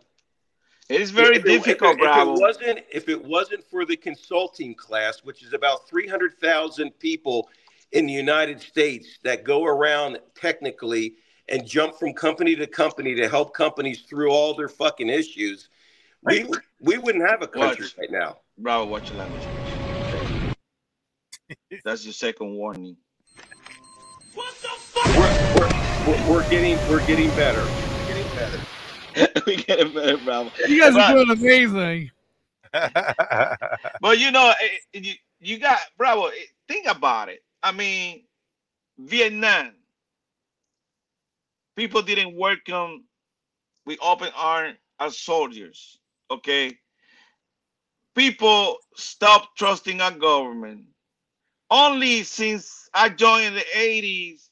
it is very If it- if it- difficult, if It wasn't if it wasn't for the consulting class, which is about three hundred thousand people in the United States that go around technically and jump from company to company to help companies through all their fucking issues, we we wouldn't have a country Watch. right now. Bravo, watch your language. That's your second warning. We're, we're, we're, we're getting we're getting better. We're getting better. we get it, better, Bravo. You guys are doing amazing. But you know, eh, eh, you, you got Bravo. eh, Think about it. I mean, Vietnam. People didn't welcome with open arms as soldiers. Okay. People stopped trusting our government. Only since I joined in the 80s,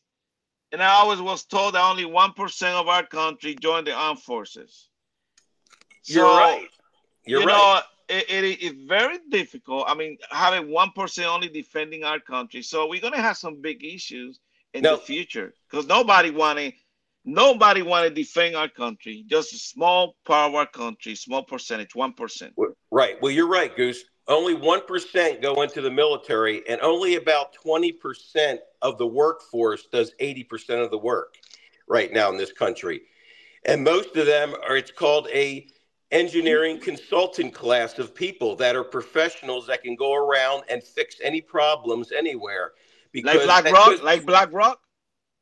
and I always was told that only 1% of our country joined the armed forces. You're right. You're you right. know, it, it is very difficult. I mean, having one only defending our country, so we're gonna have some big issues in No. the future because nobody wanted, nobody want to defend our country. Just a small part of our country, small percentage, one percent. Right. Well, you're right, Goose. Only 1% go into the military, and only about 20% of the workforce does 80% of the work right now in this country. And most of them are, it's called a engineering consultant class of people that are professionals that can go around and fix any problems anywhere. Like Black that- Rock, because- like BlackRock,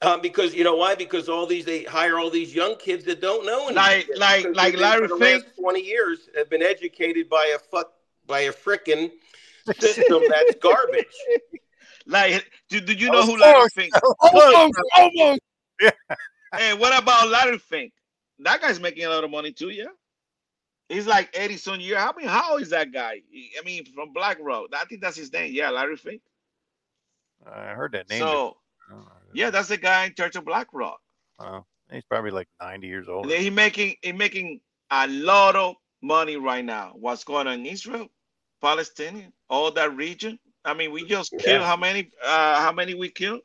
um, because you know why? Because all these they hire all these young kids that don't know anything. Like- like- Because like Larry for the last Fink. Twenty years have been educated by a fuck by a frickin' system that's garbage. like do, do you know Of who Larry. Fink? Almost, almost. Yeah. Hey, what about Larry Fink? That guy's making a lot of money too, yeah. He's like 80 some year. How I mean, how old is that guy? I mean, from BlackRock. I think that's his name. Yeah, Larry Fink. I heard that name. So yeah, that's the guy in charge of Black Rock. Oh, he's probably like 90 years old. And he making he making a lot of money right now. What's going on in Israel, Palestinian, all that region? I mean, we just killed Yeah. how many? Uh, how many we killed?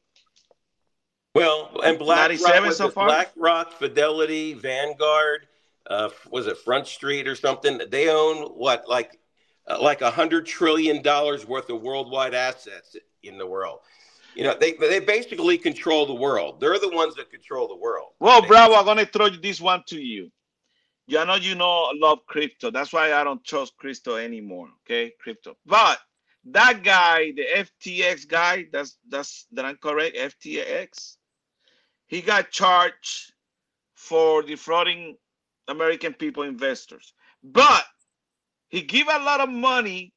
Well, and Black 97 Rock, so far? BlackRock, Fidelity, Vanguard, uh, was it Front Street or something? They own what, like, uh, like a hundred trillion dollars worth of worldwide assets in the world. You know, they they basically control the world. They're the ones that control the world. Well, They- bravo, I'm gonna throw this one to you. You know, you know, love crypto. That's why I don't trust crypto anymore. Okay, crypto. But that guy, the FTX guy, that's that's that I'm correct, FTX, he got charged for defrauding American people investors. But he give a lot of money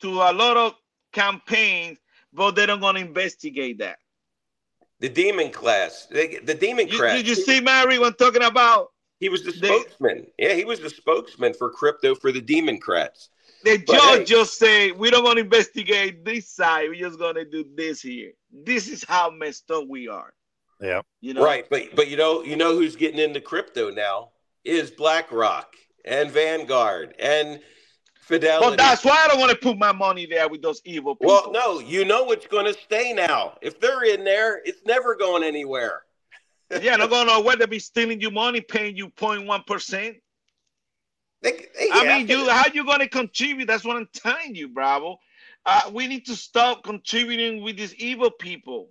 to a lot of campaigns, but they don't gonna investigate that. The demon class, they, the demon class. did you see Mary when talking about He was the They- spokesman. yeah, he was the spokesman for crypto for the Democrats. the But judge hey. just say we don't want to investigate this side, we're just gonna do this here. This is how messed up we are. Yeah. You know, Right, but but you know you know who's getting into crypto now is BlackRock and Vanguard and Fidelity. Well, that's why I don't want to put my money there with those evil people. Well, no, you know what's going to stay now. If they're in there, it's never going anywhere. Yeah, not gonna know where they be stealing you money, paying you 0.1 percent. They, they I have mean, to- you how you gonna contribute? That's what I'm telling you, Bravo. Uh, we need to stop contributing with these evil people.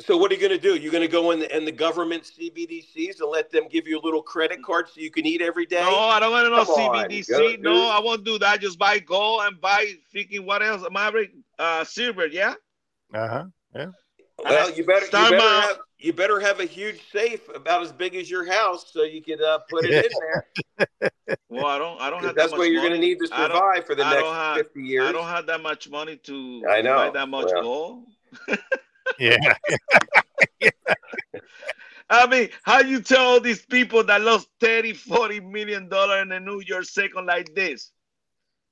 So what are you going to do? You're going to go in the, in the government CBDCs and let them give you a little credit card so you can eat every day? No, I don't want to know Come on, CBDC. go- no. I won't do that. Just buy gold and buy freaking what else? Maverick, uh, silver. Yeah. Uh huh. Yeah. Well, you better you Start better my- have you better have a huge safe about as big as your house so you could uh, put it in there. Well, I don't. I don't have That's that what you're going to need to I survive for the I next don't have- 50 years. I don't have that much money to I know. buy that much Well. gold. Yeah. I mean, how you tell these people that lost 30, 40 million dollars in a New York second like this?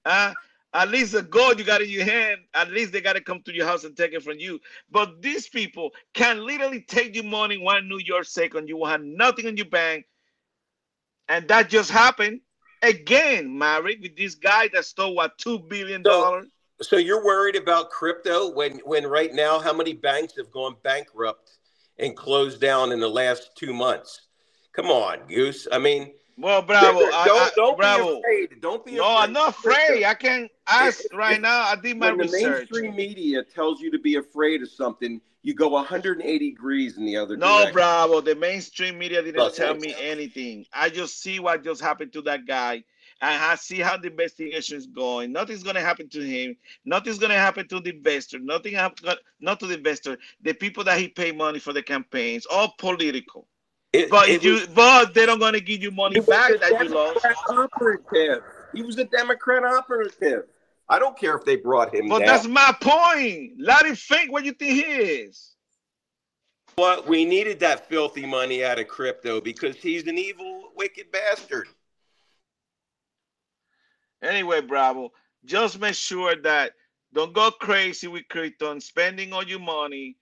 Huh? At least the gold you got in your hand, at least they got to come to your house and take it from you. But these people can literally take your money one New York second. You will have nothing in your bank. And that just happened again, Maverick, with this guy that stole what two billion dollars. So you're worried about crypto when when right now how many banks have gone bankrupt and closed down in the last two months? Come on, Goose. I mean, Well, bravo. don't I- I- don't bravo. be afraid. Don't be No, afraid. I'm not afraid. I can ask If- right if- now. I did my when the mainstream media tells you to be afraid of something, you go 180 degrees in the other No, direction. bravo. The mainstream media didn't tell me anything. I just see what just happened to that guy. And I see how the investigation is going. Nothing's gonna happen to him. Nothing's gonna happen to the investor. Nothing happened. Not to the investor. The people that he paid money for the campaigns, all political. It- But it if you, was- but they don't gonna give you money back that you lost. Operative. He was a Democrat operative. I don't care if they brought him But down. that's my point. Let him think what you think he is. what we needed that filthy money out of crypto because he's an evil, wicked bastard. Anyway, Bravo, just make sure that don't go crazy with crypto and spending all your money.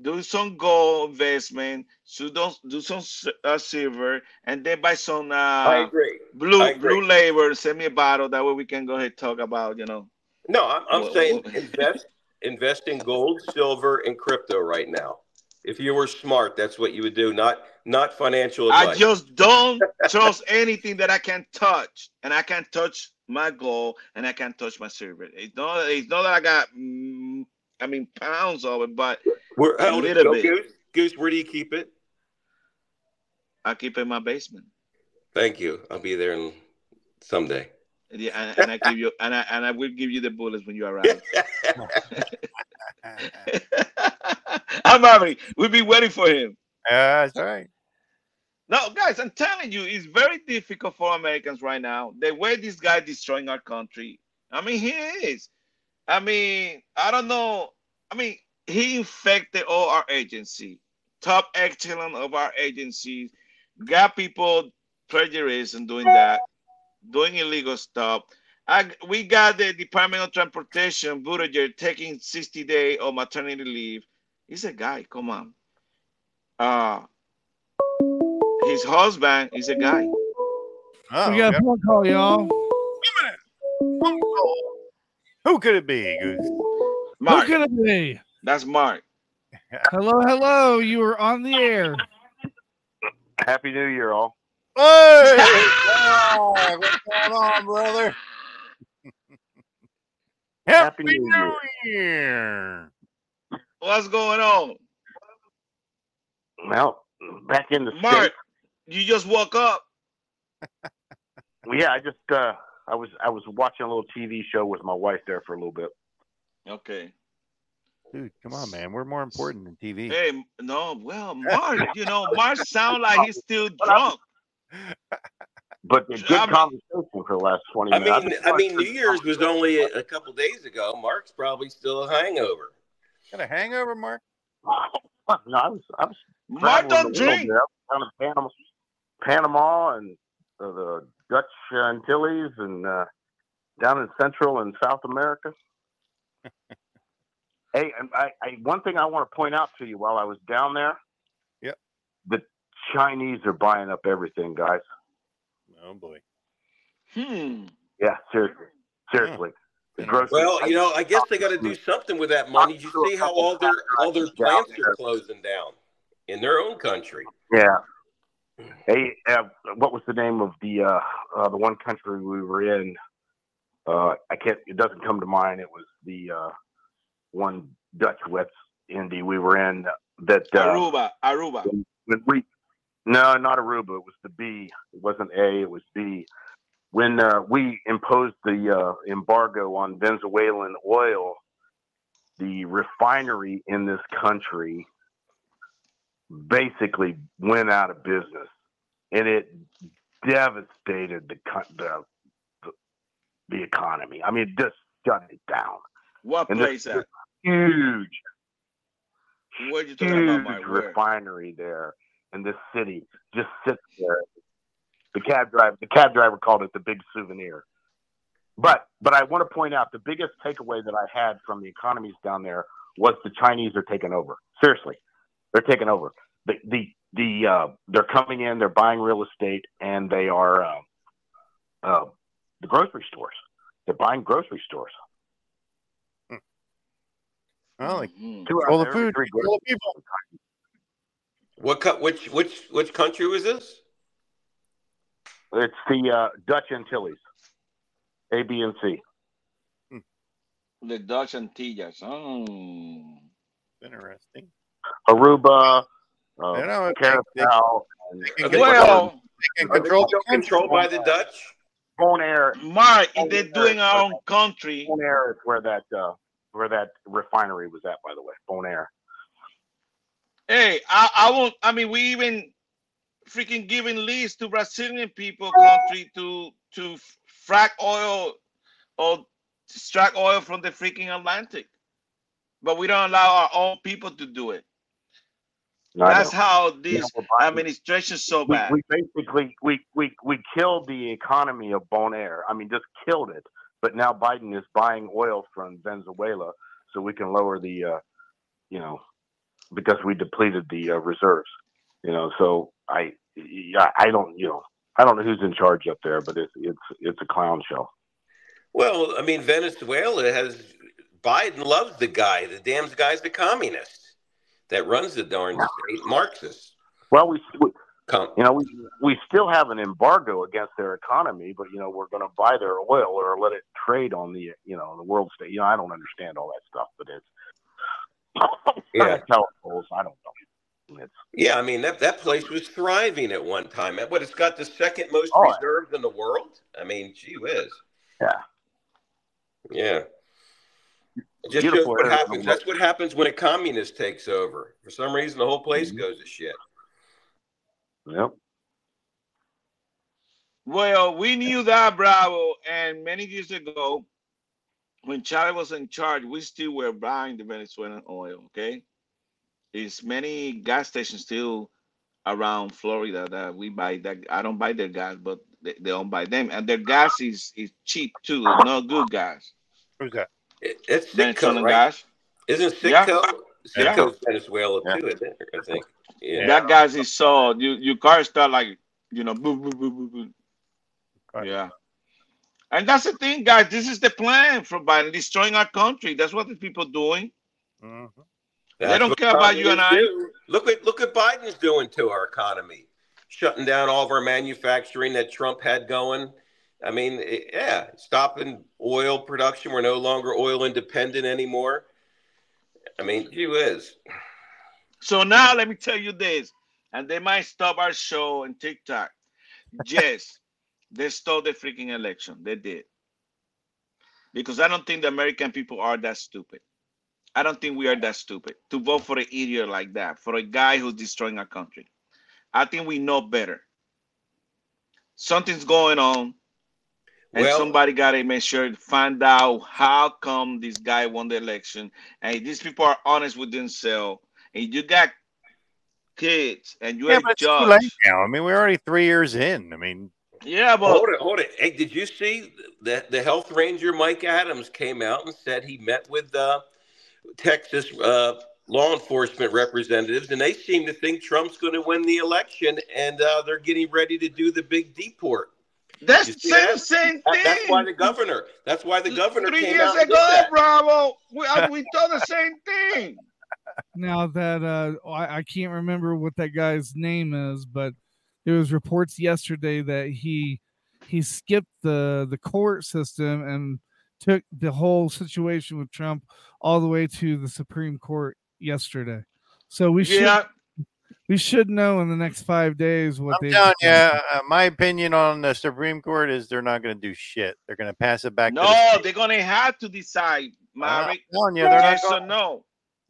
Do some gold investment. So don't do some uh, silver, and then buy some I uh, agree. blue I agree. blue label. Send me a bottle. That way we can go ahead and talk about you know. No, I'm, I'm Well, saying well- invest invest in gold, silver, and crypto right now. If you were smart, that's what you would do. Not not financial advice. I just don't trust anything that I can touch, and I can't touch my gold, and I can't touch my silver. It's not. It's not that I got. I mean pounds of it, but Where, a how would little go, bit. Goose? Goose, where do you keep it? I keep it in my basement. Thank you. I'll be there in, someday. Yeah, and, and I give you and I and I will give you the bullets when you arrive. I'm happy. We'll be waiting for him. Yeah, that's all right. Now, guys, I'm telling you, it's very difficult for Americans right now. The way this guy destroying our country. I mean, he is. I mean, I don't know. I mean, he infected all our agency, top echelon of our agencies, got people plagiarism and doing that, doing illegal stuff. I, we got the Department of Transportation, Buttigieg, taking 60 day of maternity leave. He's a guy, come on. Uh, his husband is a guy. Oh, we got yeah. a phone call, y'all. Who could it be, Goose? Mark, Who could it be? that's Mark. Hello, hello. You were on the air. Happy New Year, all. Hey, Mark, what's going on, brother? Happy Happy New New Year. What's going on? Well, back in the Mark, States. you just woke up. Yeah, I just uh I was I was watching a little TV show with my wife there for a little bit. Okay. Dude, come on, man. We're more important than TV. Hey, no, well, Mark, you know, Mark sound like he's still drunk. But a good I mean- conversation for the last 20 I minutes. mean, I mean, New Year's was only a, a couple days ago. Mark's probably still a hangover. Got a hangover, Mark? no, I was, I was Mark don't the drink. down in Panama, Panama and uh, the Dutch Antilles and uh, down in Central and South America. hey, and I, I one thing I want to point out to you while I was down there. Yep. The Chinese are buying up everything, guys. Oh boy. Hmm. Yeah, seriously, seriously. The grocery- Well, you know, I guess they got to do something with that money. You see how all their all their plants are closing down in their own country. Yeah. Hey, uh, what was the name of the uh, uh, the one country we were in? Uh, I can't. It doesn't come to mind. It was the uh, one Dutch West Indy we were in. That uh, Aruba, Aruba. when we no, not Aruba. It was the B. It wasn't A. It was B. When uh, we imposed the uh, embargo on Venezuelan oil, the refinery in this country basically went out of business, and it devastated the the the, the economy. I mean, just shut it down. What And place this at? huge What you talking about, huge? Where? refinery there in this city just sits there. The cab driver, the cab driver called it the big souvenir. But but I want to point out the biggest takeaway that I had from the economies down there was the Chinese are taking over. Seriously, they're taking over. The the the uh, they're coming in, they're buying real estate, and they are uh, uh, the grocery stores. They're buying grocery stores. Well, like Mhm. Two out full of of every food, three full of people. What co- which which which country was this? It's the uh, Dutch Antilles, A, B, and C. The Dutch Antilles. Oh. Interesting. Aruba, uh, You know, they- Curacao, and they can they Well, they can Are they control the still controlled by the Dutch? Bonaire. Mark, if they're doing our own country, Bonaire is where that uh, where that refinery was at, by the way. Bonaire. hey, I, I won't. I mean, we even freaking giving lease to Brazilian people country to to frack oil or extract oil from the freaking Atlantic, but we don't allow our own people to do it. No, That's know. how You this know, we're administration's so we, bad. we basically we, we we killed the economy of Bonaire. I mean, just killed it. But now Biden is buying oil from Venezuela so we can lower the, uh, you know, because we depleted the uh, reserves. You know, so I, yeah, I don't, you know, I don't know who's in charge up there, but it's it's it's a clown show. Well, I mean, Venezuela has Biden loves the guy. The damn guy's the communist that runs the darn state, Marxist. Well, we, we you know we we still have an embargo against their economy, but you know we're going to buy their oil or let it trade on the you know the world state. You know I don't understand all that stuff, but it's Yeah. I don't know. It's yeah, I mean that that place was thriving at one time. What it's got the second most Oh, reserves in the world. I mean, gee whiz. yeah. Yeah. It just shows Beautiful what happens. That's what happens when a communist takes over. For some reason, the whole place Mhm. goes to shit. Yep. Well, we knew that, Bravo, and many years ago, when Chávez was in charge, we still were buying the Venezuelan oil. Okay, there's many gas stations still around Florida that we buy. That I don't buy their gas, but they, they don't buy them, and their gas is is cheap too. It's not good gas. Who's that? It, it's Venezuelan Citgo, right? gas. Isn't Yeah. Citgo? Yeah. Venezuela Yeah. too, isn't it? I think. Yeah. That gas is so you your car start like you know boo boo boo boo boo. Right. Yeah. And that's the thing, guys. This is the plan for Biden destroying our country. That's what the people doing. Mhm. They don't what care about you and I. do. Look what look what Biden's doing to our economy, shutting down all of our manufacturing that Trump had going. I mean, it- yeah, stopping oil production. We're no longer oil independent anymore. I mean, gee whiz. So now let me tell you this, and they might stop our show and TikTok. Yes, they stole the freaking election. They did. because I don't think the American people are that stupid. I don't think we are that stupid to vote for an idiot like that, for a guy who's destroying our country. I think we know better. Something's going on, and Well- somebody got to make sure to find out how come this guy won the election. And these people are honest with themselves, and you got kids, and you're Yeah, a but judge. now. I mean, we're already three years in. I mean, Yeah, but Hold it, hold it. Hey, did you see that the health ranger Mike Adams came out and said he met with uh, Texas uh, law enforcement representatives, and they seem to think Trump's going to win the election, and uh, they're getting ready to do the big deport. That's You the see same, that? same That- thing. that's why the governor. That's why the governor Three came years out ago, that. Bravo, we, uh, we thought the same thing. now that uh I, I can't remember what that guy's name is, but there was reports yesterday that he he skipped the the court system and took the whole situation with Trump all the way to the Supreme Court yesterday. So we should Yeah, we should know in the next five days what I'm they telling you, uh, my opinion on the Supreme Court is they're not going to do shit. They're going to pass it back. to no, the, they're gonna have to decide, I'm Maverick. telling you, they're not Yes or going. no?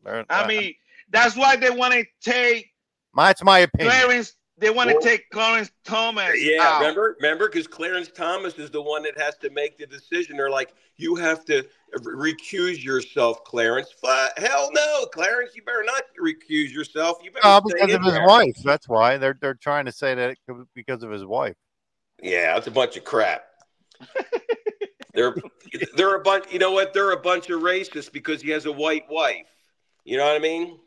they're- I uh, mean, that's why they want to take my, it's my opinion. Clarence. They want to Well- take Clarence Thomas Yeah, out. remember, remember, because Clarence Thomas is the one that has to make the decision. They're like, you have to recuse yourself, Clarence. F- hell no, Clarence, you better not recuse yourself. You better No, stay because of his there. wife. That's why they're they're trying to say that because of his wife. Yeah, that's a bunch of crap. they're they're a bunch. You know what? They're a bunch of racists because he has a white wife. You know what I mean?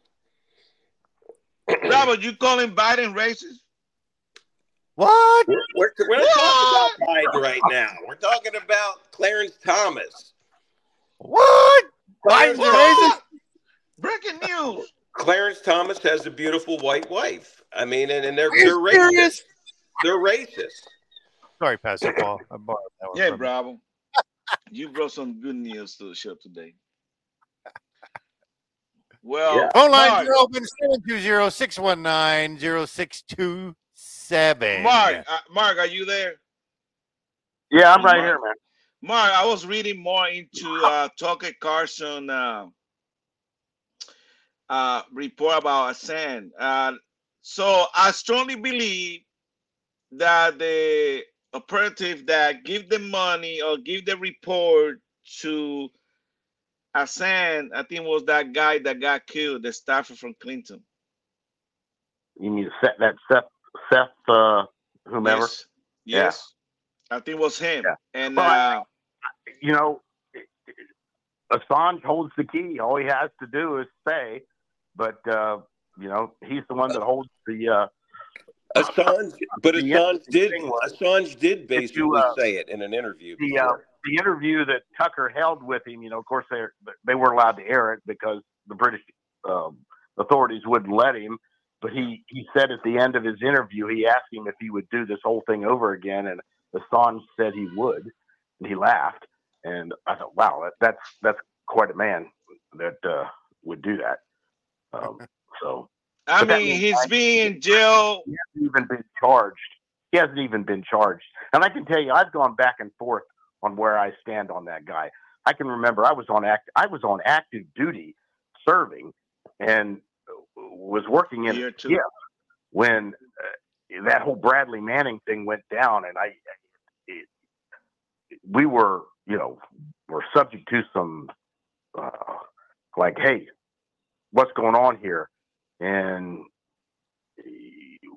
Robert, you calling Biden racist? What? We're, we're, we're not talking about Biden right now. We're talking about Clarence Thomas. What? Clarence, Biden's a racist? Breaking news. Clarence Thomas has a beautiful white wife. I mean, and, and they're they're racist. serious? They're racist. Sorry, Pastor Paul. I borrowed that one Yeah, from you. Bravo. You brought some good news to the show today. Well, Yeah. Phone lines Mark, are open 720 619 0627. Mark, uh, Mark, are you there? Yeah, I'm right Mark. here, man. Mark, I was reading more into uh, Tucker Carlson uh, uh, report about Assange. Uh, so I strongly believe that the operative that give the money or give the report to Assange, I think was that guy that got killed, the staffer from Clinton. You mean Seth, that Seth, Seth, uh, whomever? Yes, Yeah. yes. I think it was him. Yeah. And Well, I- uh, You know, Assange holds the key. All he has to do is say, but uh, you know, he's the one that holds the. Uh, Assange, but The Assange did was- Assange did basically uh, say it in an interview. the uh, the interview that Tucker held with him, you know, of course they they weren't allowed to air it because the British um, authorities wouldn't let him. But he he said at the end of his interview, he asked him if he would do this whole thing over again, and Assange said he would, and he laughed. And I thought, wow, that, that's that's quite a man that uh, would do that. Um, so I mean, means he's I- being in jail. he hasn't even been charged. He hasn't even been charged. And I can tell you, I've gone back and forth on where I stand on that guy. I can remember I was on act I was on active duty serving and was working in ship when uh, that whole Bradley Manning thing went down and I it, we were, you know, were subject to some uh, like, hey, what's going on here? And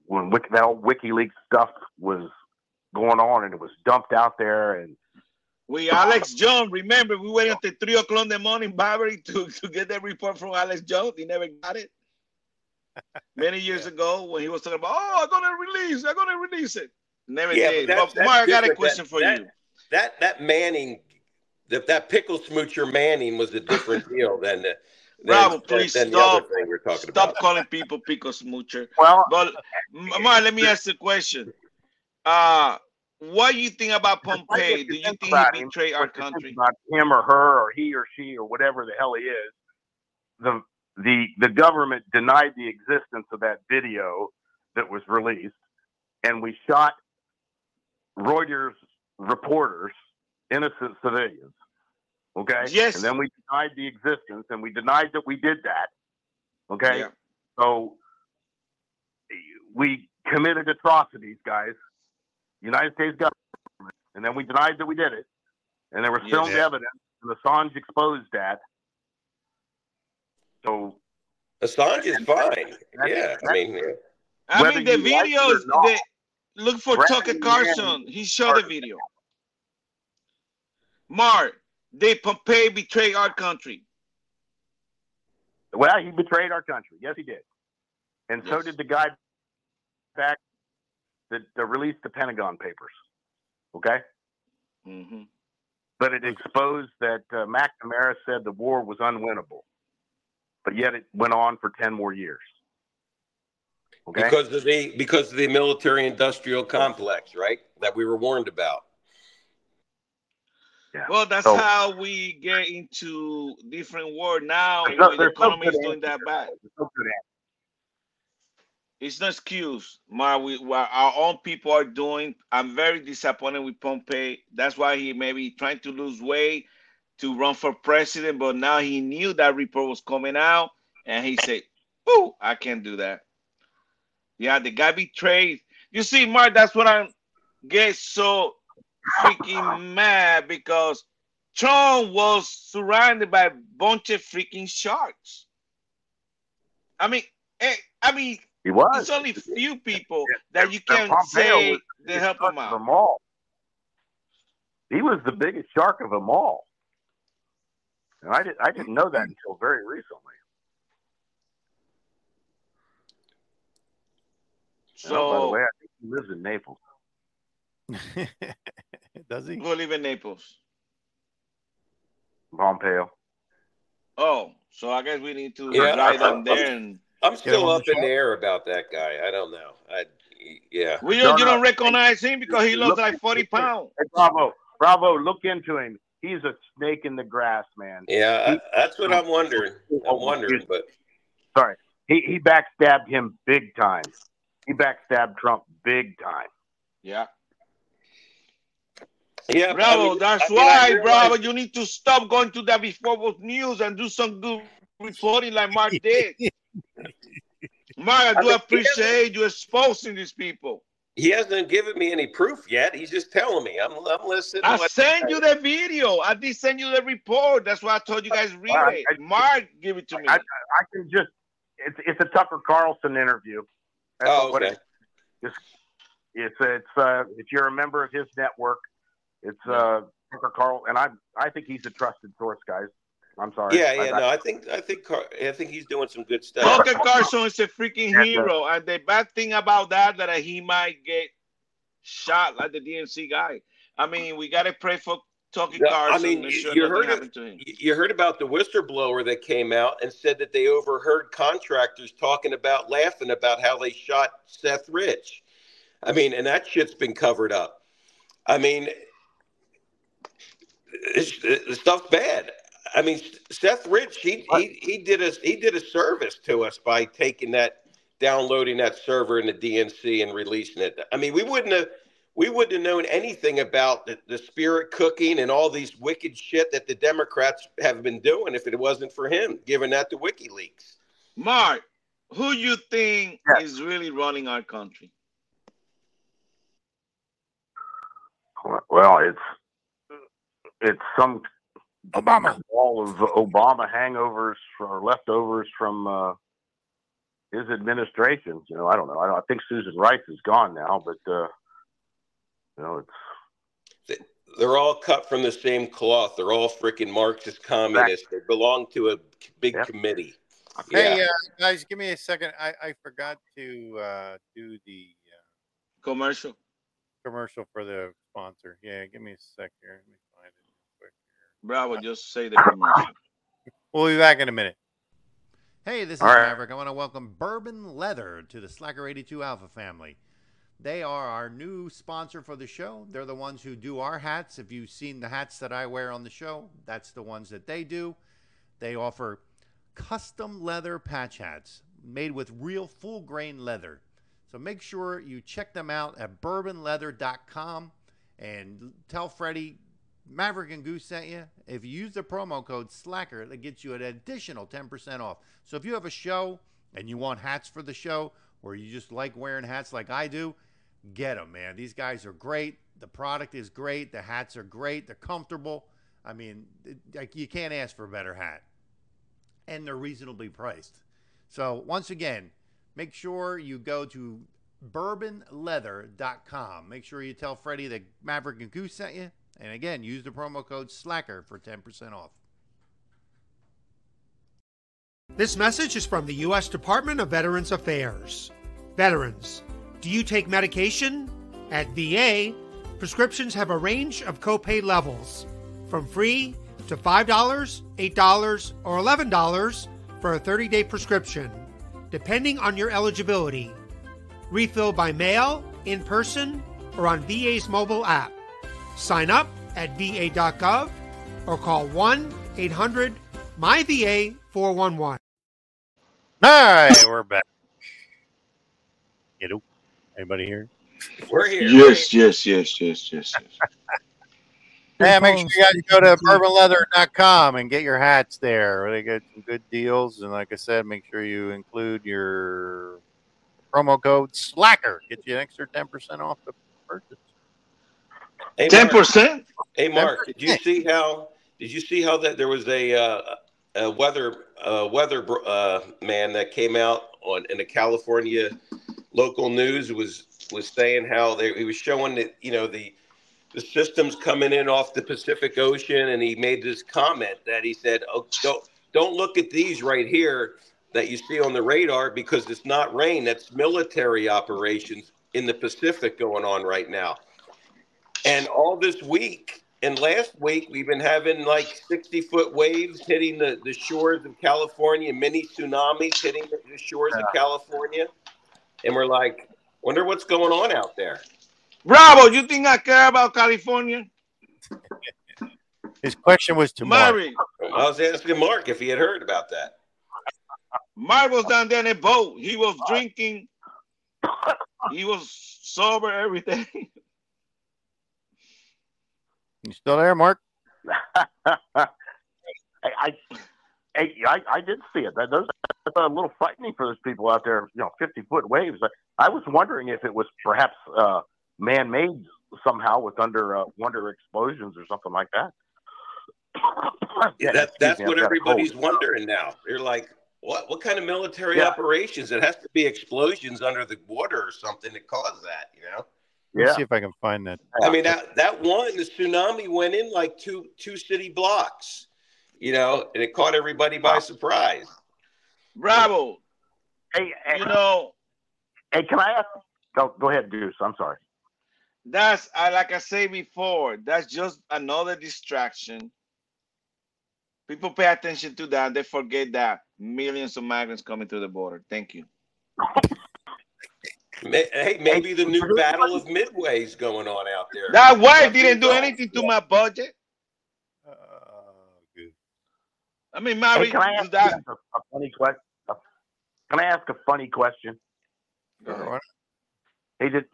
when Wiki, that old WikiLeaks stuff was going on and it was dumped out there, and We Alex Jones. Remember, we waited until three o'clock in the morning, Barbary, to, to get that report from Alex Jones. He never got it. Many years ago, when he was talking about, oh, I'm gonna release, I'm gonna release it. Never Yeah, did. but that's- But Mark, I got a question That- for that- you. that that Manning, that that pickle smoocher Manning was a different deal than the than, Bravo, please than the stop. other we're talking Stop about. calling people pickle smoocher. well, But M- Mark, let me ask you a question. Uh, what do you think about Pompey? Do you think he about him, betrayed our what you think country? about him or her or he or she or whatever the hell he is, the the the government denied the existence of that video that was released, and we shot Reuters reporters, innocent civilians, Okay. Yes. And then we denied the existence, and we denied that we did that. Okay. Yeah. So we committed atrocities, guys. United States government, and then we denied that we did it, and there was Yes. filmed Yeah. evidence, and Assange exposed that. So Assange is fine. That's- Yeah, I mean, yeah. I mean, the you like it videos. not, look for Brandon Tucker Carlson. He showed the video. Mark, did Pompeo betray our country? Well, he betrayed our country. Yes, he did. And so did the guy back that, that released the Pentagon Papers. Okay? Mm-hmm. But it exposed that uh, McNamara said the war was unwinnable. But yet it went on for 10 more years. Okay? because of the because of the military industrial complex, right? That we were warned about. yeah. Well, that's So- how we get into different world now. There's no- the there's no economy is good doing that bad. No. It's no excuse. My, we, what our own people are doing. I'm very disappointed with Pompeo. That's why he may be trying to lose weight to run for president, but now he knew that report was coming out, and he said, "Oh, I can't do that." Yeah, the guy betrayed. You see, Mark, that's what I get so freaking mad because Trump was surrounded by a bunch of freaking sharks. I mean, eh, I mean, He was. it's only a few people that you can say they help him out. Them all. He was the biggest shark of them all. And I, did, I didn't know that until very recently. And oh, by the way, I think he lives in Naples. Does he? go live in Naples. Pompeo. Oh, so I guess we need to Yeah, drive I'm- them there and I'm still up the in the air about that guy. I don't know. I yeah. we don't, you no. don't recognize him because he looks Look- like 40 pounds. Hey, Bravo, Bravo, look into him. He's a snake in the grass, man. Yeah, I, that's what I'm wondering. I'm wondering, but Sorry, he he backstabbed him big time. He backstabbed Trump big time. Yeah. yeah, Bravo, I mean, that's I mean, why, realize- Bravo, you need to stop going to that before with news and do some good reporting like Mark did. Mark, I I do mean, appreciate you exposing these people. He hasn't given me any proof yet. He's just telling me. I'm, I'm listening. to I what- sent you the video. I did send you the report. That's why I told you guys read All right, it. I- Mark, give it to me. I, I can just it's it's a Tucker Carlson interview. That's Oh, what okay. it is. It's it's uh if you're a member of his network, it's uh Tucker Carl and I I think he's a trusted source, guys. I'm sorry. Yeah, yeah. I- No, I think I think Car- I think he's doing some good stuff. Tucker Carlson is a freaking Yeah, hero, and the bad thing about that that he might get shot like the DNC guy. I mean, we gotta pray for Tucker Yeah, I mean, make you- sure you nothing heard it- happened to him. You heard about the whistleblower that came out and said that they overheard contractors talking about laughing about how they shot Seth Rich. I mean, and that shit's been covered up. I mean, it's, the stuff's bad. I mean, Seth Rich, he, he he did us he did a service to us by taking that, downloading that server in the DNC and releasing it. I mean, we wouldn't have we wouldn't have known anything about the, the spirit cooking and all these wicked shit that the Democrats have been doing if it wasn't for him giving that to WikiLeaks. Mark, who you think Yeah. is really running our country? well, it's it's some Obama. all of Obama hangovers or leftovers from uh, his administration. You know, I don't know. I, don't, I think Susan Rice is gone now, but uh, you know, it's They're all cut from the same cloth. They're all freaking Marxist communists. They belong to a big Yep. committee. Hey, Yeah. uh, guys, give me a second. I, I forgot to uh, do the uh, Commercial. commercial for the sponsor. Yeah, give me a sec here. Let me find it real quick. Bravo, just say the commercial. We'll be back in a minute. Hey, this is All right. Maverick. I want to welcome Bourbon Leather to the Slacker 82 Alpha family. They are our new sponsor for the show. They're the ones who do our hats. If you've seen the hats that I wear on the show, that's the ones that they do. They offer custom leather patch hats made with real full grain leather. So make sure you check them out at bourbonleather.com and tell Freddie Maverick and Goose sent you, if you use the promo code Slacker, that gets you an additional 10% off. So if you have a show and you want hats for the show, or you just like wearing hats like I do, get them, man. These guys are great. The product is great. The hats are great. They're comfortable. I mean, it- like you can't ask for a better hat, and they're reasonably priced. So once again, make sure you go to bourbonleather.com. Make sure you tell Freddie that Maverick and Goose sent you. And again, use the promo code SLACKER for 10% off. This message is from the U.S. Department of Veterans Affairs. Veterans, do you take medication? At VA, prescriptions have a range of copay levels from free to $5, $8, or $11 for a 30 day prescription, depending on your eligibility. Refill by mail, in person, or on VA's mobile app. Sign up at va.gov or call 1 800 MyVA 411. All right, we're back. You know, anybody here? We're here. Yes, yes, yes, yes, yes, yes. Yeah, make sure you guys go to bourbonleather.com and get your hats there. They get some good deals. And like I said, make sure you include your promo code SLACKER. Get you an extra 10% off the purchase. Hey, Ten percent. Hey, Mark, did you see how? Did you see how that there was a uh, a weather uh, weather uh, man that came out on in the California local news was was saying how they he was showing that you know the the systems coming in off the Pacific Ocean, and he made this comment that he said, "Oh, don't don't look at these right here that you see on the radar because it's not rain. That's military operations in the Pacific going on right now." And all this week and last week, we've been having like 60 foot waves hitting the, the shores of California, mini tsunamis hitting the, the shores of California. And we're like, wonder what's going on out there. Bravo, you think I care about California? His question was to Mark. I was asking Mark if he had heard about that. Mark was down there in a boat. He was drinking. He was sober, everything. You still there, Mark? I, I, I, I, I did see it. That those that's a little frightening for those people out there. You know, fifty foot waves. I, I was wondering if it was perhaps uh, man made somehow with under uh, wonder explosions or something like that. Yeah, that, that's me, what everybody's wondering now. They're like, what what kind of military Yeah. operations? It has to be explosions under the water or something to cause that, you know? Let me Yeah. see if I can find that. I mean that that one, the tsunami went in like two two city blocks, you know, and it caught everybody by surprise. Bravo. Hey, hey, You know, hey, can I ask? Go, go ahead, Deuce. I'm sorry. that's I like I say before, that's just another distraction. People pay attention to that. They forget that millions of migrants coming through the border. Thank you. May- Hey, maybe the new Battle of Midway is going on out there. That wife didn't do anything to my budget. Uh, good. I mean, Hey, Mary, can I ask that. a, a funny question? Can I ask a funny question? Sure, Hey, did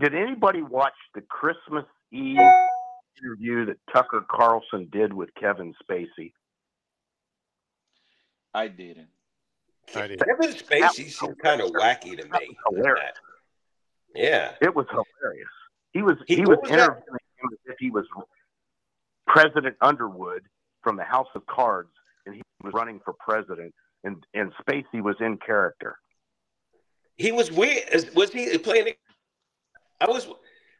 did anybody watch the Christmas Eve interview that Tucker Carlson did with Kevin Spacey? I didn't. I. Kevin Spacey seemed kind of wacky to me. Hilarious. Yeah. It was hilarious. He was He- he, was was interviewing him as if he was President Underwood from the House of Cards, and he was running for president, and and Spacey was in character. He was weird. Was he playing? A, I was,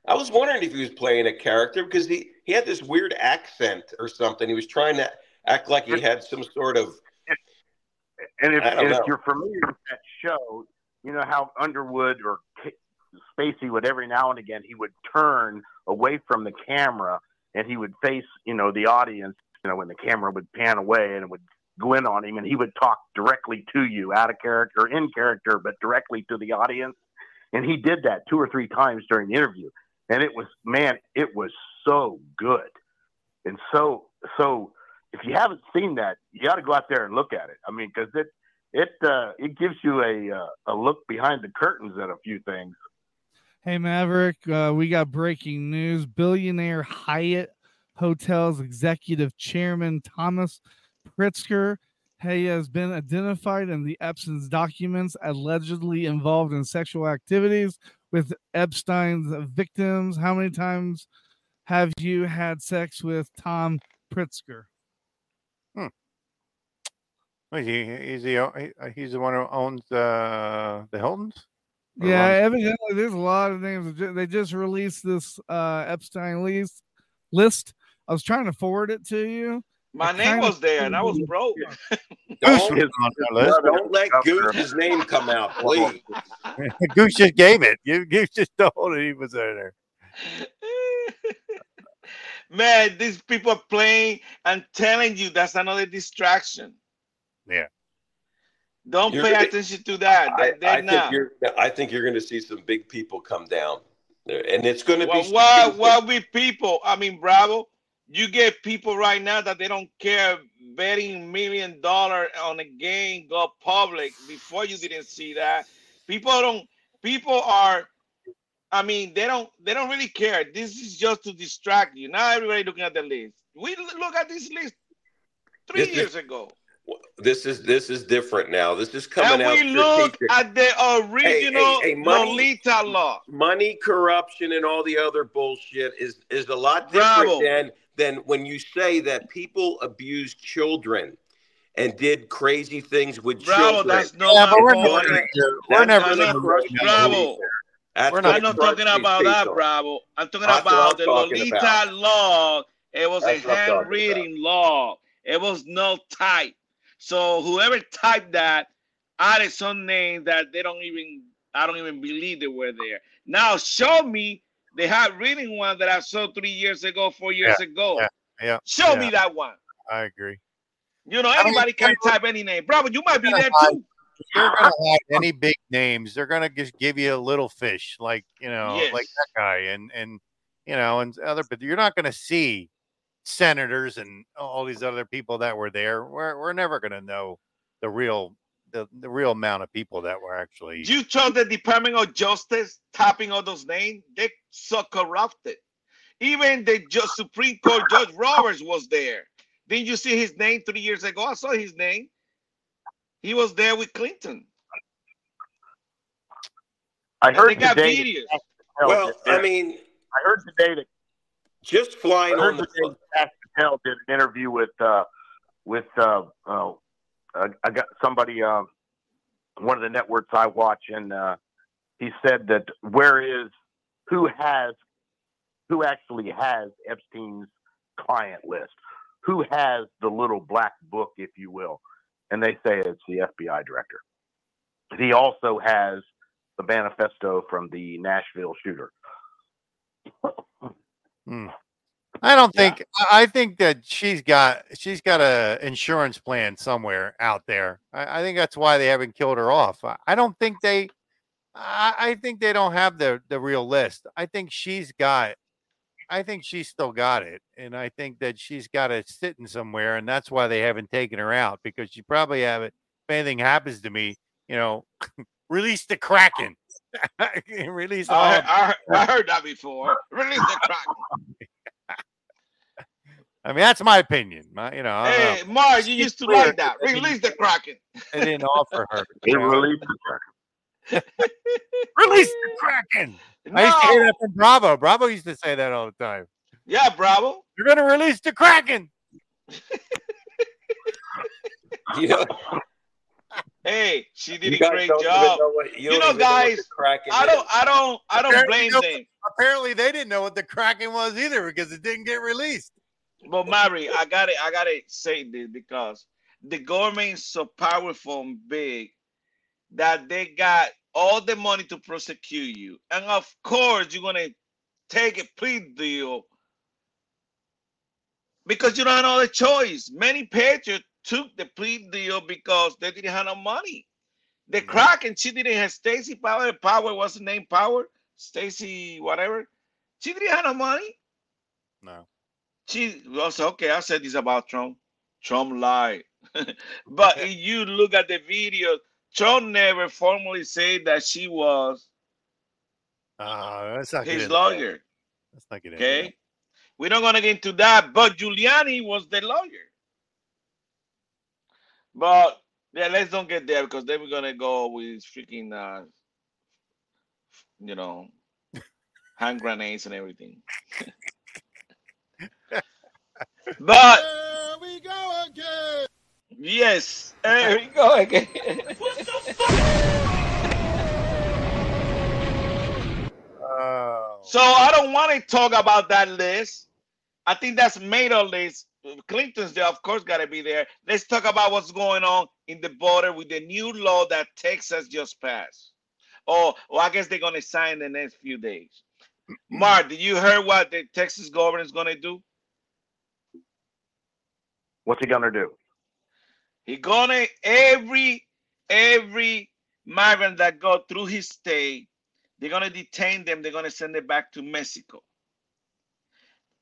I was wondering if he was playing a character because he he had this weird accent or something. He was trying to act like he had some sort of. And if, and if you're familiar with that show, you know how Underwood or K- Spacey would every now and again he would turn away from the camera and he would face you know the audience. You know when the camera would pan away and it would go in on him, and he would talk directly to you, out of character, in character, but directly to the audience. And he did that two or three times during the interview, and it was man, it was so good, and so so if you haven't seen that, you got to go out there and look at it. I mean, because it it uh, it gives you a uh, a look behind the curtains at a few things. Hey Maverick, uh, we got breaking news. Billionaire Hyatt Hotel's executive chairman, Thomas Pritzker. He has been identified in the Epstein's documents allegedly involved in sexual activities with Epstein's victims. How many times have you had sex with Tom Pritzker? Well, he, he's the o- he- uh, he's the one who owns uh, the Hiltons. Yeah, runs- evidently there's a lot of names. They just released this uh, Epstein list. List. I was trying to forward it to you. My It name was there, and I was broke. Don't, is on that don't let Gooch's name come out, please. Goose just gave it. You Goose just told it he was in there. Man, these people are playing and telling you that's another distraction. Yeah. Don't You're pay gonna- attention to that. I, They, I think you're. I think you're going to see some big people come down, and it's going to Well, be. why, why we people? I mean, Bravo, you get people right now that they don't care betting million dollar on a game go public before you didn't see that. People don't. People are. I mean, they don't. They don't really care. This is just to distract you. Now everybody looking at the list. We look at this list three This is- years ago, This is this is different now. This is coming and out. we look at the original hey, money- Lolita law. money corruption and all the other bullshit is is a lot different Bravo. than than when you say that people abused children and did crazy things with Bravo, children. that's not Yeah, but we're point. never gonna we're never gonna gonna crush do these Bravo. That's We're gonna I'm not talking about that, people. Bravo. I'm talking That's about I'm the talking Lolita about. law. It was That's a what handwritten law. It was no type. So whoever typed that added some name that they don't even I don't even believe they were there. Now show me the handwritten one that I saw three years ago, four years ago. yeah, yeah, Show yeah. me that one. I agree. You know, anybody can type any name. Bravo, you might be there hide- too. They're gonna have any big names. They're gonna just give you a little fish, like you know, like that guy, and and you know, and other. But you're not gonna see senators and all these other people that were there. We're we're never gonna know the real the, the real amount of people that were actually. You told the Department of Justice tapping all those names, They're so corrupted. Even the ju- Supreme Court Judge Roberts was there. Didn't you see his name three years ago? I saw his name. He was there with Clinton. I And heard they got today. videos. Well, I mean, I heard today that just flying on the Patel did an interview with uh, with uh, uh, I, I got somebody uh, one of the networks I watch, and uh, he said that where is who has who actually has Epstein's client list, who has the little black book, if you will, and they say it's the FBI director. He also has the manifesto from the Nashville shooter. Hmm. I don't think. I I think that she's got she's got a insurance plan somewhere out there. I, I think that's why they haven't killed her off. I, I don't think they. I, I think they don't have the the real list. I think she's got. I think she's still got it, and I think that she's got it sitting somewhere, and that's why they haven't taken her out because she probably have it. If anything happens to me, you know, release the Kraken. Release. Oh, all I, of I, I heard that before. Release the crack. I mean, that's my opinion. My, you know, I know. Hey, Mark, you used to like that. that Release the Kraken. they didn't offer her. He you know. released the Kraken. Release the Kraken. I used to hear that from Bravo. Bravo used to say that all the time. Yeah, Bravo. You're gonna release the Kraken. You know, Hey, she did you a great job. know what- you You know, even know guys, Kraken I don't, I don't, I don't Apparently blame no- them. Apparently, they didn't know what the Kraken was either because it didn't get released. But Mary, I got it. I gotta say this because the government is so powerful and big that they got all the money to prosecute you, and of course you're gonna take a plea deal because you don't have no other choice. Many patriots took the plea deal because they didn't have no money. The crack and she didn't have Stacy Power. Power was the name Power. Stacy, whatever. She didn't have no money. No. She also okay. I said this about Trump. Trump lied, but if you look at the video, Trump never formally said that she was Uh, let's not his into that. lawyer. Let's not get into Okay, we're not gonna get into that. But Giuliani was the lawyer. But yeah, let's don't get there because then we're gonna go with freaking, uh, you know, hand grenades and everything. but we go again. yes, there we go again. Oh. So I don't want to talk about that list. I think that's made a list. Clinton's there, of course, got to be there. Let's talk about what's going on in the border with the new law that Texas just passed. Oh, well, I guess they're going to sign the next few days. Mm-hmm. Mark, did you hear what the Texas governor is going to do? What's he gonna do? He gonna every every migrant that go through his state, they're gonna detain them. They're gonna send it back to Mexico.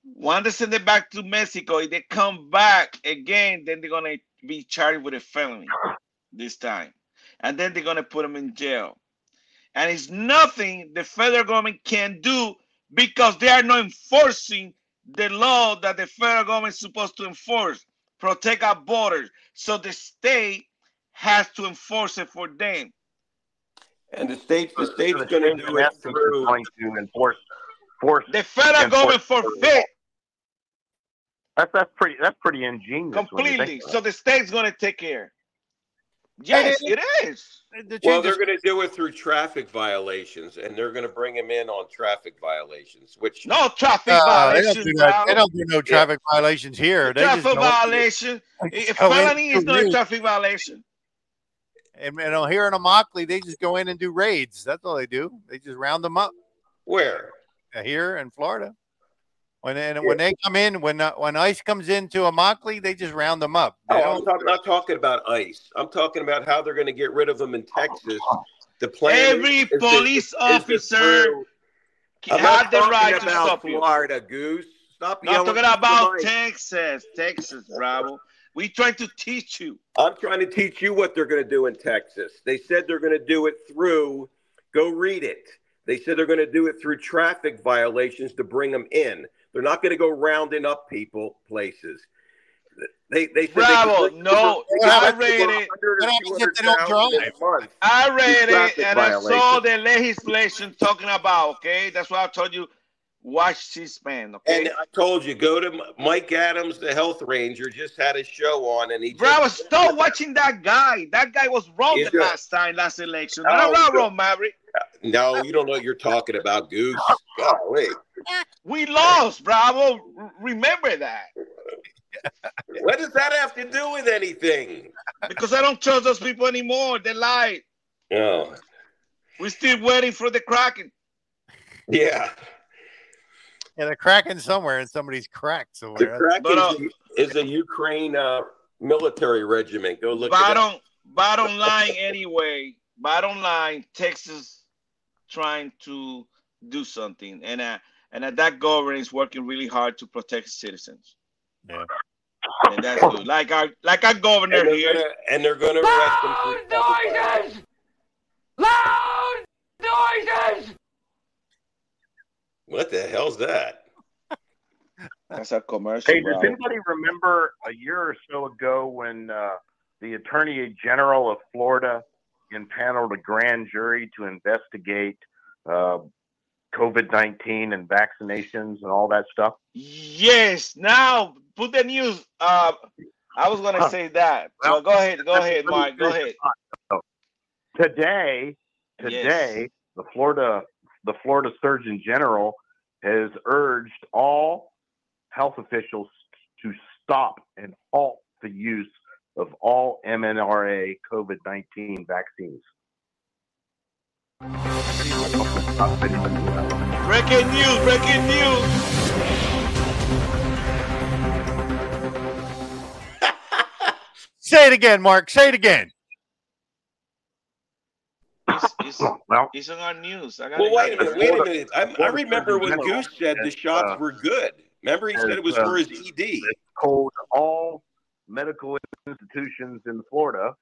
Once they send it back to Mexico, if they come back again, then they're gonna be charged with a felony this time, and then they're gonna put them in jail. And it's nothing the federal government can do because they are not enforcing the law that the federal government is supposed to enforce, protect our borders. So the state has to enforce it for them. And the state, the state's the going to state, do it essence, is through. going to enforce force. The federal enforce- government forfeit That's that's pretty that's pretty ingenious. completely. So the state's gonna take care. Yes, it is. Well, they're going to do it through traffic violations, and they're going to bring him in on traffic violations, which No traffic No, they violations. don't do that. They don't do no traffic violations here. They just traffic go violation. they A felony is not a traffic violation. And, you know, here in Immokalee, they just go in and do raids. That's all they do. They just round them up. Where? Uh, here in Florida. When and when they come in, when uh, when ICE comes into Immokalee, they just round them up. They Oh, I'm talk- not talking about ICE. I'm talking about how they're going to get rid of them in Texas. The plan Every is police is officer through- I'm had not the talking right to about stop you. Florida, Goose. Stop Not yelling talking about. Texas, Texas, bravo. We trying to teach you. I'm trying to teach you what they're going to do in Texas. They said they're going to do it through, go read it. They said they're going to do it through traffic violations to bring them in. They're not going to go rounding up people places. They, they said Bravo, they no, I read it. 100 or What happens if they don't 200,000 in a month. I read it and I saw the legislation talking about. Okay, that's why I told you watch C-SPAN. Okay, And I told you, go to Mike Adams, the health ranger, just had a show on, and he. Bro, just was still watching that guy. That guy was wrong the last time, last election. Oh, No, no, good. wrong, Maverick. Uh, no, you don't know what you're talking about, Goose. Golly. We lost, Bravo. Remember that. What does that have to do with anything? Because I don't trust those people anymore. They lied. Oh, We're still waiting for the Kraken. yeah. Yeah, they're cracking somewhere, and somebody's cracked The somewhere. Kraken But, uh, is a Ukraine uh, military regiment. Go look at Bottom, bottom line, anyway. Bottom line, Texas trying to do something, and uh, and uh, that government is working really hard to protect citizens. Yeah. And that's good. Like our like our And governor they're here. gonna, and they're going to arrest them for noises! Loud noises! What the hell's that? That's a commercial. Hey, does Bravo. anybody remember a year or so ago when uh, the Attorney General of Florida impaneled a grand jury to investigate uh, COVID 19 and vaccinations and all that stuff? Yes. Now put the news. Uh, I was gonna say that. Well, go ahead. Go ahead, Mark. Go ahead. Today, today, the Florida the Florida Surgeon General has urged all health officials to stop and halt the use of all mRNA COVID nineteen vaccines. Breaking news. Breaking news. Say it again, Mark. Say it again. It's, it's, Well, it's on our news. I gotta Well, wait a minute. Wait a minute. I, I remember when Goose said the shots were good. Remember, he said it was for his E ED. told all medical institutions in Florida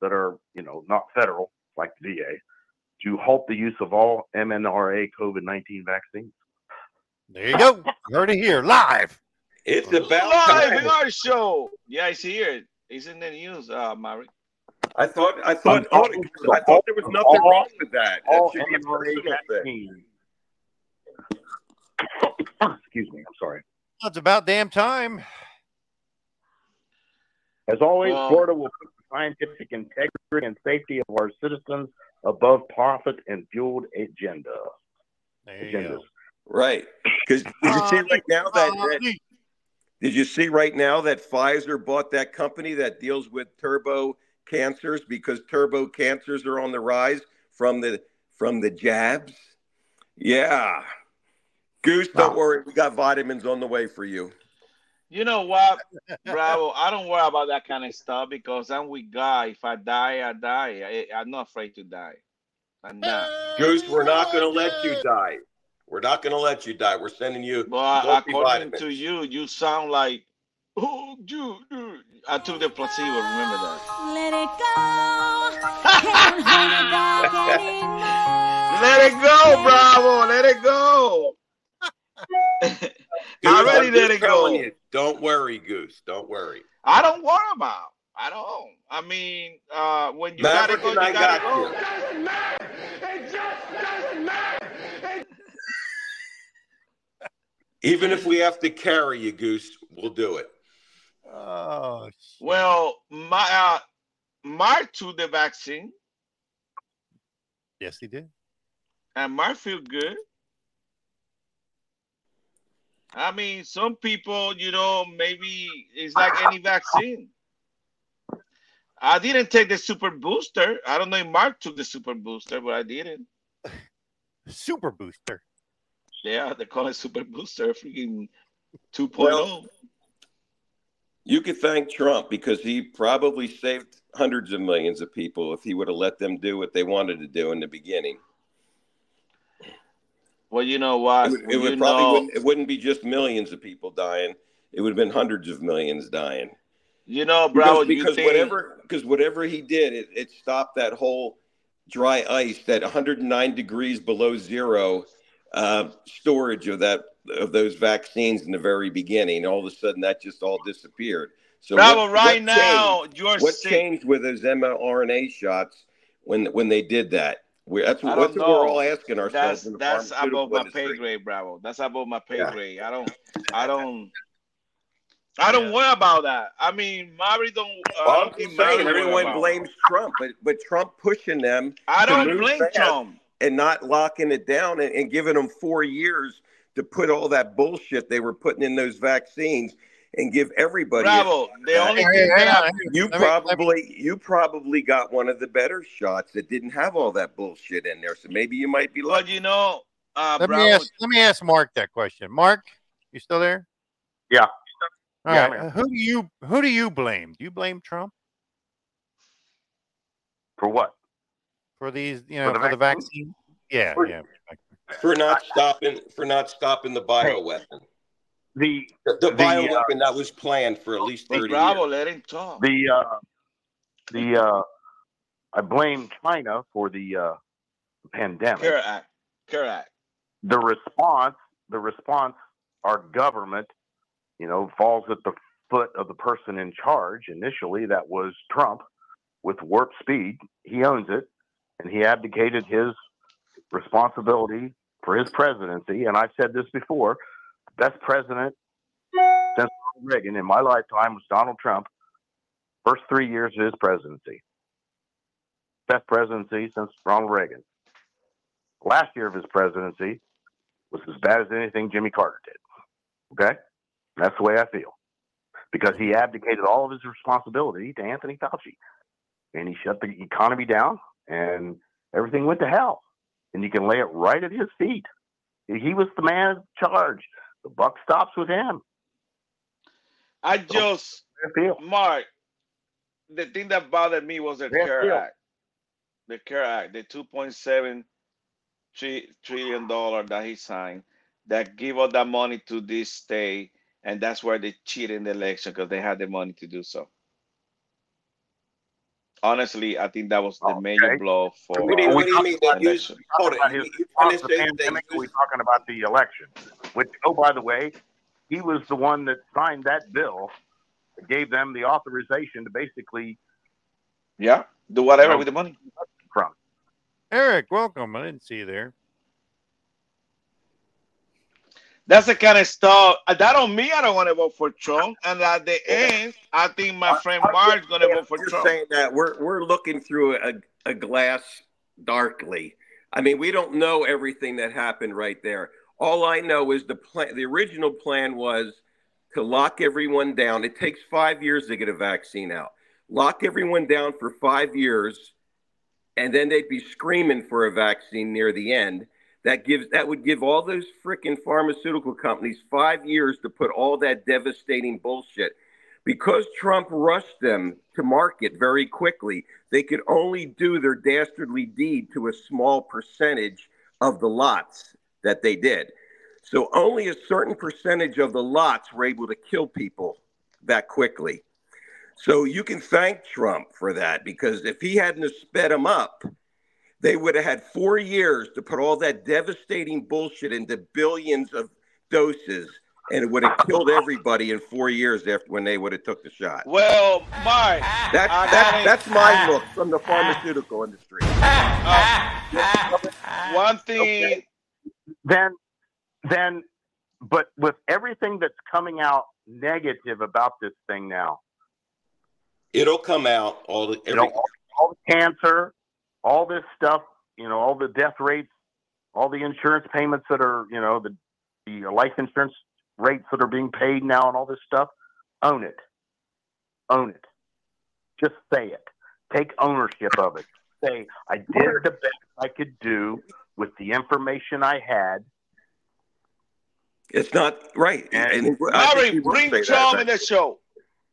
that are, you know, not federal, like the VA, to halt the use of all mRNA COVID 19 vaccines. There you go. You heard it here live. It's about Live time. in our show. Yeah, it's here. It's in the news, uh, Mary. I thought I thought all- I thought there was all- nothing wrong with that. That should be a personal thing. Excuse me. I'm sorry. It's about damn time. As always, Well- Florida will put the scientific integrity and safety of our citizens above profit and fueled agenda. There you Agendas. go. Right. Because did you see uh, right now that, uh, that did you see right now that Pfizer bought that company that deals with turbo cancers because turbo cancers are on the rise from the from the jabs? Yeah. Goose, don't worry, we got vitamins on the way for you. You know what, Bravo? I don't worry about that kind of stuff because I'm with God. If I die, I die. I, I'm not afraid to die. I'm not. Goose, we're not going to let you die. We're not going to let you die. We're sending you But according multivitamins. to you, you sound like, oh, dude, you. I took the placebo. Remember that. Let it go. Can't hold it back anymore. Let it go, Bravo. Let it go. Goose, I already I'm let it go. you, don't worry, Goose. Don't worry. I don't worry about. I don't. I mean, uh, when you gotta go, you I gotta got go. you. Doesn't matter. It just doesn't matter. It Even if we have to carry you, Goose, we'll do it. Oh, Well, my uh, Mark took the vaccine, yes, he did. and Mark feel good. I mean, some people, you know, maybe it's like any vaccine. I didn't take the super booster. I don't know if Mark took the super booster, but I didn't. Super booster. Yeah, they call it super booster, freaking oh. 2.0. Well, You could thank Trump because he probably saved hundreds of millions of people if he would have let them do what they wanted to do in the beginning. well, you know what? It would, it would probably know, wouldn't, it wouldn't be just millions of people dying. It would have been hundreds of millions dying. You know, Bravo, because, because think- whatever because whatever he did, it, it stopped that whole dry ice, that 109 degrees below zero uh, storage of that of those vaccines in the very beginning. All of a sudden, that just all disappeared. So Bravo, what- right what now, changed? you're what sick. changed with those mRNA shots when when they did that? We, that's what, that's what we're all asking ourselves That's that's above my industry. pay grade, Bravo. That's above my pay Yeah. grade. I don't, I don't, I don't worry about that. I mean, Mari don't. Uh, I Well, I'm saying, everyone blames Trump, but but Trump pushing them. I don't blame Trump. and not locking it down and, and giving them four years to put all that bullshit they were putting in those vaccines and give everybody. a Bravo. The only it. thing they have, you probably you probably got one of the better shots that didn't have all that bullshit in there, so maybe you might be but lucky. you know, uh, Let me ask. Let me ask Mark that question. Mark, you still there? Yeah. All Yeah, right. Uh, Who do you who do you blame? Do you blame Trump For what? for these? You For know, the for the vaccine? vaccine? Yeah, For- yeah. For not stopping for not stopping the bioweapon. The The, the The, uh, that was planned for at least But thirty Bravo, years. let him talk. the uh, the uh, I blame China for the uh, pandemic. Care Act. Care Act. The response, the response, our government, you know, falls at the foot of the person in charge. Initially, that was Trump with warp speed. He owns it, and he abdicated his responsibility for his presidency. And I've said this before: best president since Ronald Reagan in my lifetime was Donald Trump. First three years of his presidency, best presidency since Ronald Reagan. Last year of his presidency was as bad as anything Jimmy Carter did. Okay, that's the way I feel because he abdicated all of his responsibility to Anthony Fauci, and he shut the economy down, and everything went to hell. And you can lay it right at his feet. He was the man in charge. The buck stops with him. I just. Mark, the thing that bothered me was the CARE. Act. The CARE Act, the 2.7 tri- trillion dollar that he signed, that give all that money to this state, and that's where they cheated in the election because they had the money to do so. Honestly, I think that was the major blow for. What do you- uh, what do you mean they our used- nation. hold it, about you- his you're trying to response to the say they pandemic, or we talking about the election? Which, oh, by the way, he was the one that signed that bill, that gave them the authorization to basically Yeah, do whatever No. with the money. from. Eric, welcome. I didn't see you there. That's the kind of stuff uh, that on me. I don't want to vote for Trump, and at the end, I think my friend Mark's going to vote for You're Trump. saying that we're we're looking through a, a glass darkly. I mean, we don't know everything that happened right there. All I know is the plan. The original plan was to lock everyone down. It takes five years to get a vaccine out. Lock everyone down for five years, and then they'd be screaming for a vaccine near the end. That gives that would give all those freaking pharmaceutical companies five years to put all that devastating bullshit. Because Trump rushed them to market very quickly, they could only do their dastardly deed to a small percentage of the lots that they did. So only a certain percentage of the lots were able to kill people that quickly. So you can thank Trump for that because if he hadn't sped them up, they would have had four years to put all that devastating bullshit into billions of doses, and it would have killed everybody in four years after when they would have took the shot. Well, Mark, That's I that's that's my look from the pharmaceutical industry. Uh, one thing. Then, then, but with everything that's coming out negative about this thing now, It'll come out all the every, know, all, all the cancer, all this stuff, you know, all the death rates, all the insurance payments that are, you know, the the life insurance rates that are being paid now, and all this stuff. Own it, own it. Just say it. Take ownership of it. Say I did the best I could do with the information I had. It's not right. And, I think Murray, he will bring say that, Trump right? in the show.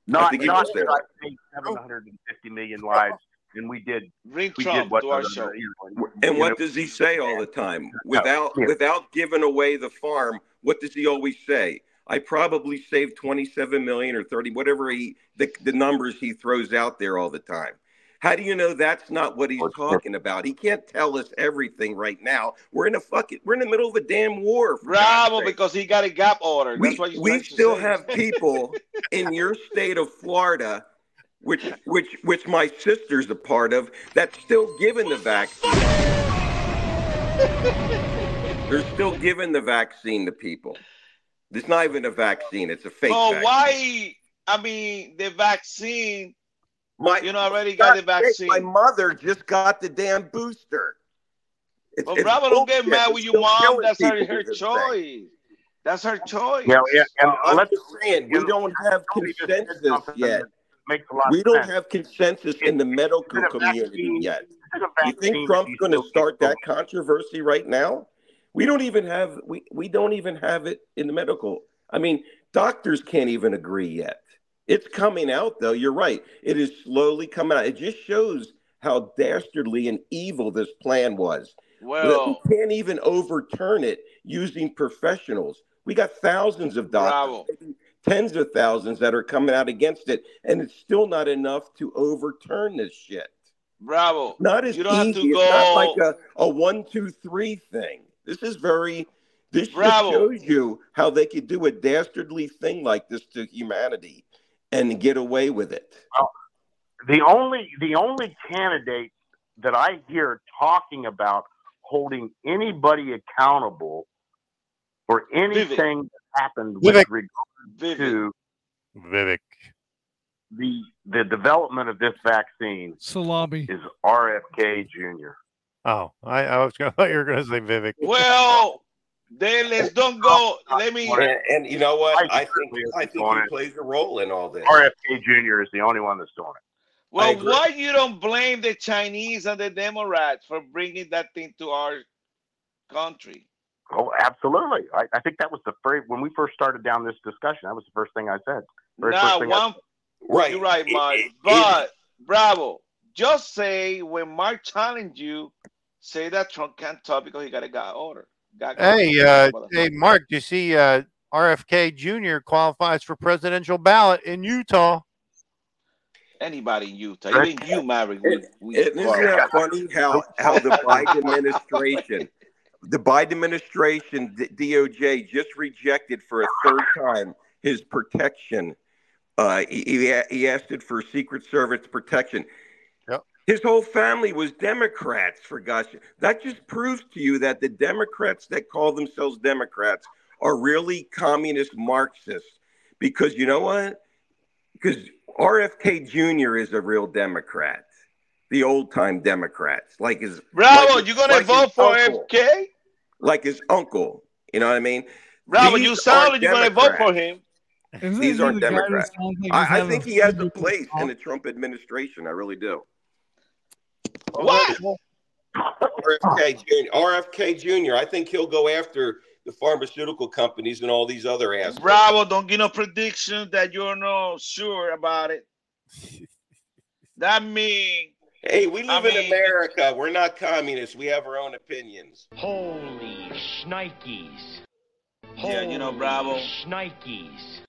Not not will say that that. I saved 750 million lives, and we did. Bring we Trump did what to our uh, show. you know, And what know, does he say all the time? Without yeah. without giving away the farm, what does he always say? I probably saved 27 million or 30, whatever he the, the numbers he throws out there all the time. How do you know that's not what he's talking about? He can't tell us everything right now. We're in a fucking we're in the middle of a damn war. for Bravo, because he got a gap order. we, what you we still have people in your state of Florida, which which which my sister's a part of, that's still giving the vaccine. They're still giving the vaccine to people. It's not even a vaccine; it's a fake. So vaccine. why? I mean, the vaccine. My, you know, already got the vaccine. My mother just got the damn booster. It's, Well, it's Bravo, don't get mad with your mom. That's her, her with this thing. choice. That's her choice. Yeah, yeah, and I'm let's just saying we don't have consensus yet. Makes a lot We of don't sense. have consensus in the medical Is it a community vaccine? yet. Is You think Trump's going to start that controversy right now? We don't even have we we don't even have it in the medical. I mean, doctors can't even agree yet. It's coming out though. You're right. It is slowly coming out. It just shows how dastardly and evil this plan was. Well- we can't even overturn it using professionals. We got thousands of doctors, maybe tens of thousands that are coming out against it, and it's still not enough to overturn this shit. Bravo. Not as You don't have easy. to It's not like a, a one, two, three thing. This is very. This just Bravo. shows you how they could do a dastardly thing like this to humanity and get away with it. Well, the only the only candidate that I hear talking about holding anybody accountable for anything that happened with Vivek. regard to Vivek. the the development of this vaccine Salami is RFK Jr. Oh, I, I was going. to you were going to say Vivek. Well, then let's don't go. Let me. And, and you know what? I think certainly I isn't think doing he it. plays a role in all this. RFK Jr. is the only one that's doing it. Well, agree. why you don't blame the Chinese and the Democrats for bringing that thing to our country? Oh, absolutely. I, I think that was the very when we first started down this discussion. That was the first thing I said. Very Now, first thing I- Right. you're right, It- Mark. it- but bravo, just say when Mark challenged you, say that Trump can't talk because he got a God order. God Hey, uh, hey, Mark, do you see uh, RFK Jr. qualifies for presidential ballot in Utah? Anybody in Utah, Right. even you, Maverick. We, we Isn't that funny how how the Biden administration, the Biden administration, the DOJ just rejected for a third time his protection. Uh, he, he asked it for Secret Service protection. His whole family was Democrats, for gosh. That just proves to you that the Democrats that call themselves Democrats are really communist Marxists. Because you know what? Because RFK Jr. is a real Democrat, the old time Democrats, like his Bravo, like you gonna like his vote for uncle. FK? Like his uncle. You know what I mean? Bravo, These you sound like you're gonna vote for Democrats. him. These aren't the Democrats. like I, I think he has a place in the Trump administration. I really do. What? RFK Jr. RFK Jr. I think he'll go after the pharmaceutical companies and all these other assholes. Bravo, don't give no prediction that you're not sure about it. That mean Hey, we I live in America. We're not communists. We have our own opinions. Holy shnikes. Yeah, you know, Bravo. Shnikes.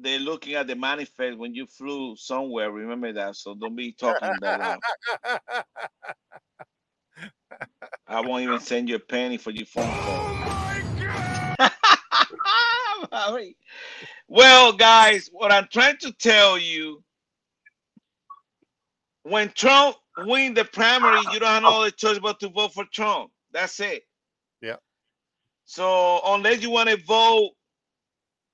They're looking at the manifest when you flew somewhere. Remember that, so don't be talking that loud. I won't even send you a penny for your phone call. Oh, Sorry. well, guys, what I'm trying to tell you, when Trump win the primary, you don't have no other choice but to vote for Trump. That's it. Yeah. So unless you want to vote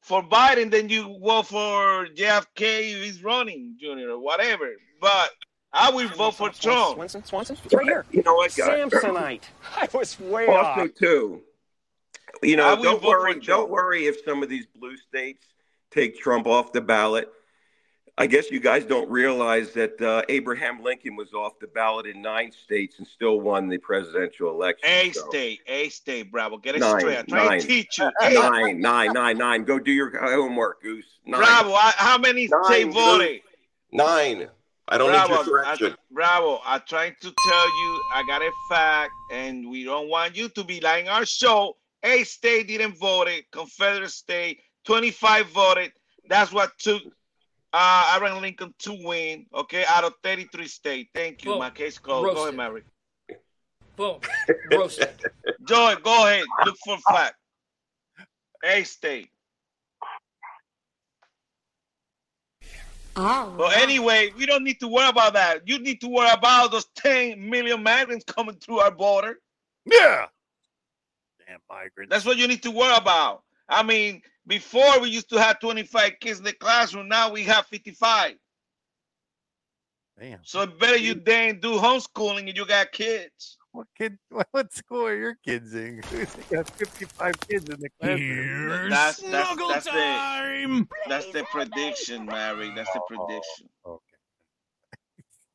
for Biden, then you vote for JFK if he's running, Junior, or whatever. But I will vote for Trump. Swanson, Swanson, it's right here. You know what, guys? Samsonite. I was way also off. too you know don't worry don't worry if some of these blue states take trump off the ballot i guess you guys don't realize that uh, abraham lincoln was off the ballot in nine states and still won the presidential election A so- state, A state, Bravo. Get it Nine, straight. I'm trying nine. to teach you. A- nine nine nine nine go do your homework goose nine. Bravo. I, how many Nine, state Goose. voted? nine i don't Bravo, need your correction I, Bravo. I'm trying to tell you, I got a fact, and we don't want you to be lying our show. A state didn't vote it. Confederate state, 25 voted. That's what took uh, Abraham Lincoln to win, okay, out of 33 states. Thank you. Boom. My case closed. Go ahead, Mary. Boom. Roasted. Joy, go ahead. Look for fact. A state. Oh, but anyway, we don't need to worry about that. You need to worry about those 10 million migrants coming through our border. Yeah. Damn migrants. That's what you need to worry about. I mean, before we used to have 25 kids in the classroom, now we have 55. Damn. So it better you dang do homeschooling and you got kids. What kid? What, what school are your kids in? You got 55 kids in the classroom. That's that's that's the that's the prediction, Mary. That's the prediction. Oh, oh, okay.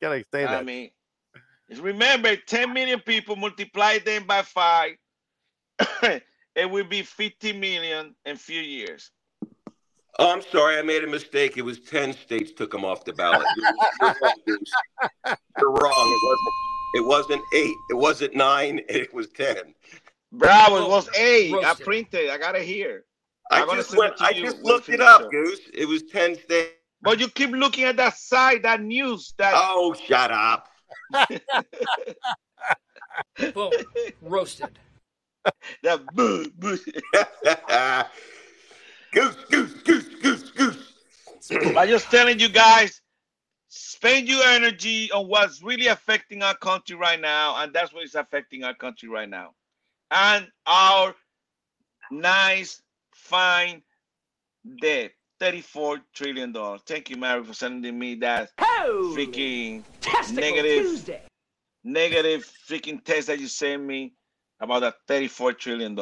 Gotta say that? I mean, remember, 10 million people multiply them by five, it will be 50 million in few years. Oh, I'm sorry, I made a mistake. It was ten states took him off the ballot. You're, you're wrong, Goose. You're wrong. It wasn't. It wasn't eight. It wasn't nine. It was ten. Bravo, it was eight. I printed. I got it here. I I'm just went. it I just looked it up, up. Goose. It was ten states. But you keep looking at that side, that news, that Oh, shut up. Boom. Roasted. That boo, boo. goose, goose, goose, goose, goose. I'm just telling you guys, spend your energy on what's really affecting our country right now, and that's what is affecting our country right now. And our nice, fine debt. $34 trillion. Thank you, Mary, for sending me that freaking negative Tuesday. negative freaking text that you sent me about that $34 trillion.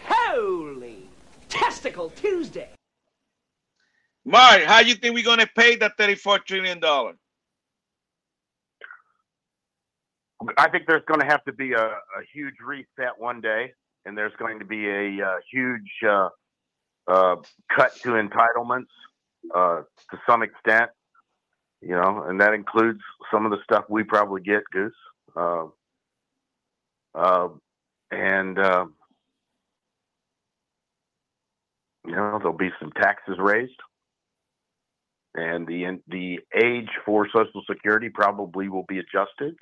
Holy Testicle Tuesday. Mark, how do you think we're gonna pay that $34 trillion? I think there's going to have to be a, a huge reset one day, and there's going to be a, uh huge uh, uh, cut to entitlements uh, to some extent. You know, and that includes some of the stuff we probably get, Goose. Uh, uh, and uh, you know, there'll be some taxes raised, and the the age for Social Security probably will be adjusted,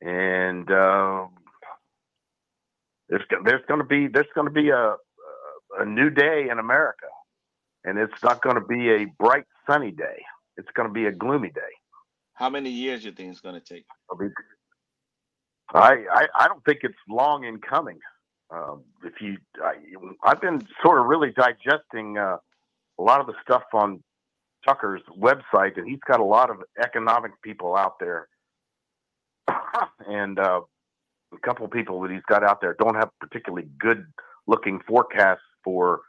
and um, there's there's going to be there's going to be a a new day in America, and it's not going to be a bright sunny day. It's going to be a gloomy day. How many years do you think it's gonna take? I, I I don't think it's long in coming. Um, if you, I, I've been sort of really digesting uh, a lot of the stuff on Tucker's website, and he's got a lot of economic people out there, and uh, a couple of people that he's got out there don't have particularly good looking forecasts for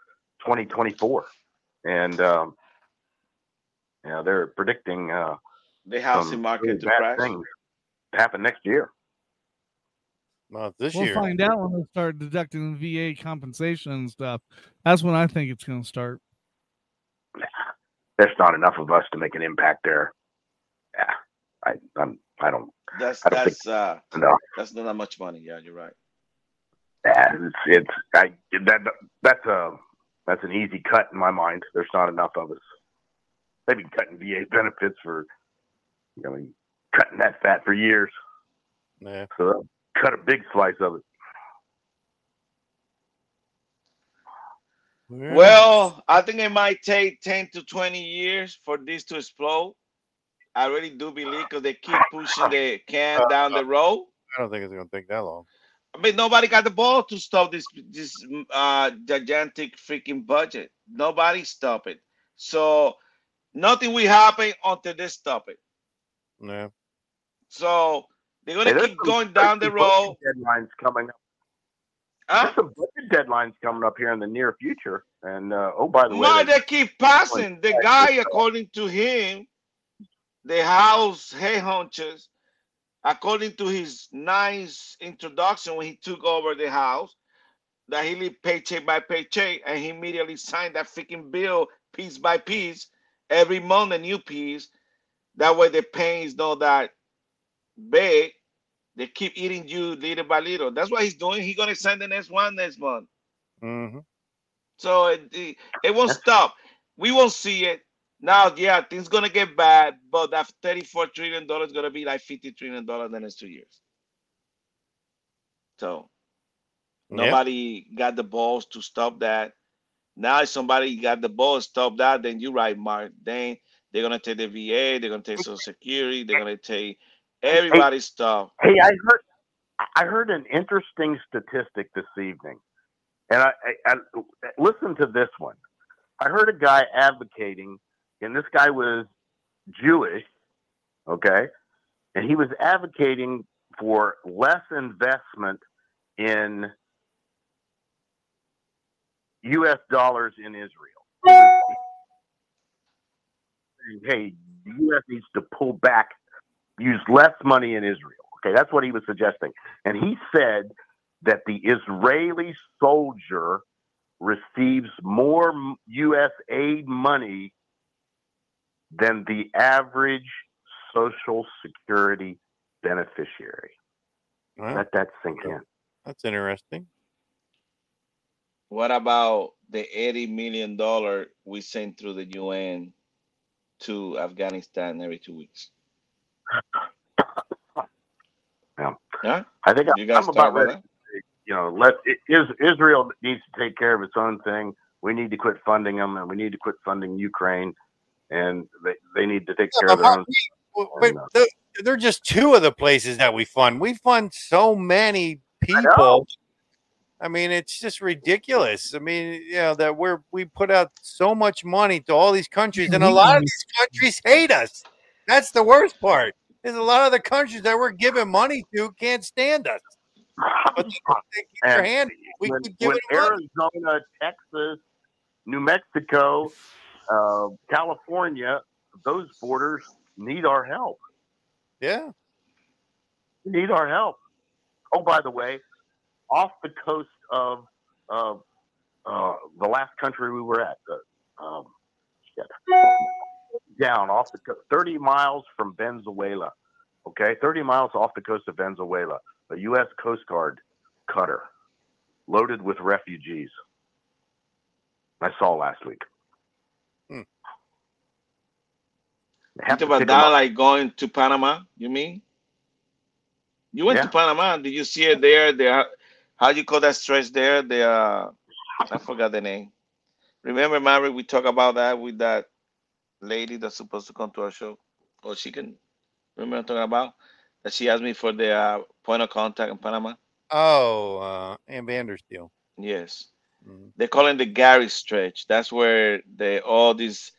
2024, and um, yeah, they're predicting uh, The housing some market really to bad crash. things to happen next year. Well, this we'll year, find out when they start deducting VA compensation and stuff. That's when I think it's going to start. There's not enough of us to make an impact there. Yeah, I I'm I don't That's I don't that's uh no. that's not that much money. Yeah, you're right. Yeah, it's it's I that that's a that's an easy cut in my mind. There's not enough of us. They've been cutting VA benefits for you know cutting that fat for years. Yeah. So they'll cut a big slice of it. Well, I think it might take 10 to 20 years for this to explode. I really do believe because they keep pushing the can down the road. I don't think it's going to take that long. I mean, nobody got the ball to stop this this uh gigantic freaking budget. Nobody stop it. So nothing will happen until they stop it. Yeah. So they're gonna Hey, keep going down the road. Deadlines coming up. There's some budget deadlines coming up here in the near future. And uh, oh, by the way, Why they- they keep passing? The guy, according to him, the house head hunchers, according to his nice introduction when he took over the house, that he lived paycheck by paycheck, and he immediately signed that freaking bill piece by piece every month, a new piece. That way the pain is not that big. They keep eating you little by little. That's what he's doing. He's gonna send the next one next month. Mm-hmm. So it, it, it won't stop. We won't see it. Now, yeah, things gonna get bad, but that 34 trillion dollars gonna be like 50 trillion dollars in the next two years. So nobody got the balls to stop that. Now if somebody got the balls to stop that, then you're right, Mark. Then they're gonna take the VA, they're gonna take Social Security, they're gonna take everybody's stuff. Hey, I heard I heard an interesting statistic this evening, and I, I, I listen to this one. I heard a guy advocating, and this guy was Jewish, okay, and he was advocating for less investment in U.S. dollars in Israel. Was Hey, the U.S. needs to pull back use less money in Israel. Okay, that's what he was suggesting. And he said that the Israeli soldier receives more U.S. aid money than the average Social Security beneficiary. Wow. Let that sink in. That's interesting. What about the 80 million dollar we send through the UN to Afghanistan every two weeks? Yeah. Yeah? I think You I'm, guys I'm about about ready. to You know, let it, is, Israel needs to take care of its own thing. We need to quit funding them, and we need to quit funding Ukraine, and they, they need to take care of their own. Well, But the- they're just two of the places that we fund. We fund so many people. I mean, it's just ridiculous. I mean, you know that we're we put out so much money to all these countries, and a lot of mm-hmm. these countries hate us. That's the worst part. Is a lot of the countries that we're giving money to can't stand us. But they, they keep their hand. We when, keep giving them money. Arizona, Texas, New Mexico, uh, California, those borders need our help. Yeah. Need our help. Oh, by the way, off the coast of uh, uh, the last country we were at, um, shit. Down off the coast, 30 miles from Venezuela. Okay, 30 miles off the coast of Venezuela, a U.S. Coast Guard cutter loaded with refugees. I saw last week. Hmm. You talk about that like going to Panama, you mean? You went to Panama. Did you see it there? There how do you call that stretch there? The uh I forgot the name. Remember, Mary, we talked about that with that lady that's supposed to come to our show. Or she can remember what I'm talking about? That she asked me for the uh, point of contact in Panama. Oh, uh, Ann Vandersteel. Yes. They call it the Gary stretch. That's where they all these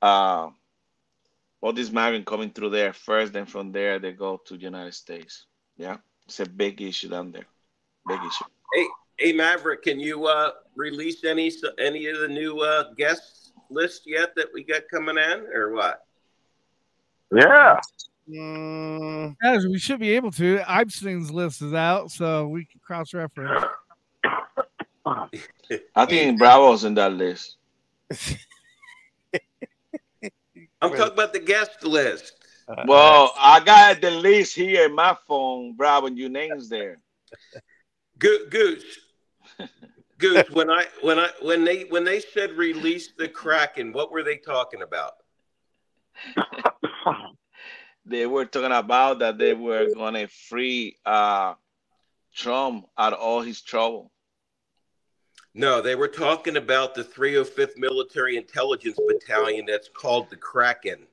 uh all these migrants coming through there first, then from there they go to the United States. Yeah. It's a big issue down there. Big issue. Hey, hey, Maverick, can you uh, release any any of the new uh, guest list yet that we got coming in, or what? Yeah. Mm, Guys, we should be able to. Epstein's list is out, so we can cross reference. I think Bravo's in that list. I'm talking about the guest list. Well, I got the list here in my phone, Bravo, and your name's there. Go- Goose, Goose. When I when I when they when they said release the Kraken, what were they talking about? They were talking about that they were gonna free uh Trump out of all his trouble. No, they were talking about the 305th Military Intelligence Battalion that's called the Kraken.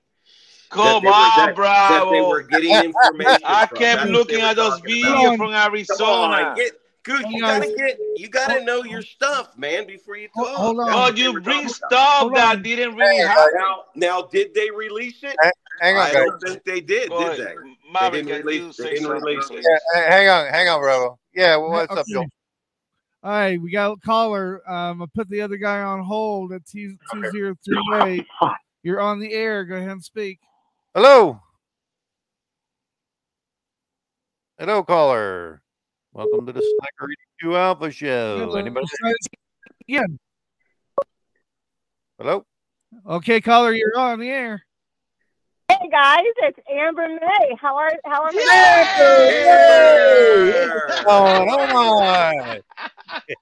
Come they were- on, that- Bravo. That they were getting information. I kept looking at those videos about. from Arizona. on, get, Goose, you gotta get, you gotta know your stuff, man, before you talk. hold on. Oh, you bring stuff Hold that didn't really Hey, happen. Now, now, did they release it? Hang on, I don't think they did, Go did they? Maverick, they didn't release. They didn't release it. Yeah, hey, hang on, hang on, Bravo. Yeah, well, what's up, Okay. Joe? All right, we got a caller. Um, I put the other guy on hold at two zero three eight. You're on the air. Go ahead and speak. Hello. Hello, caller. Welcome to the Slacker 82 Alpha Show. Anybody? Yeah. Hello. Okay, caller, you're on the air. Hey guys, it's Amber May. How are how are you? Oh, come on.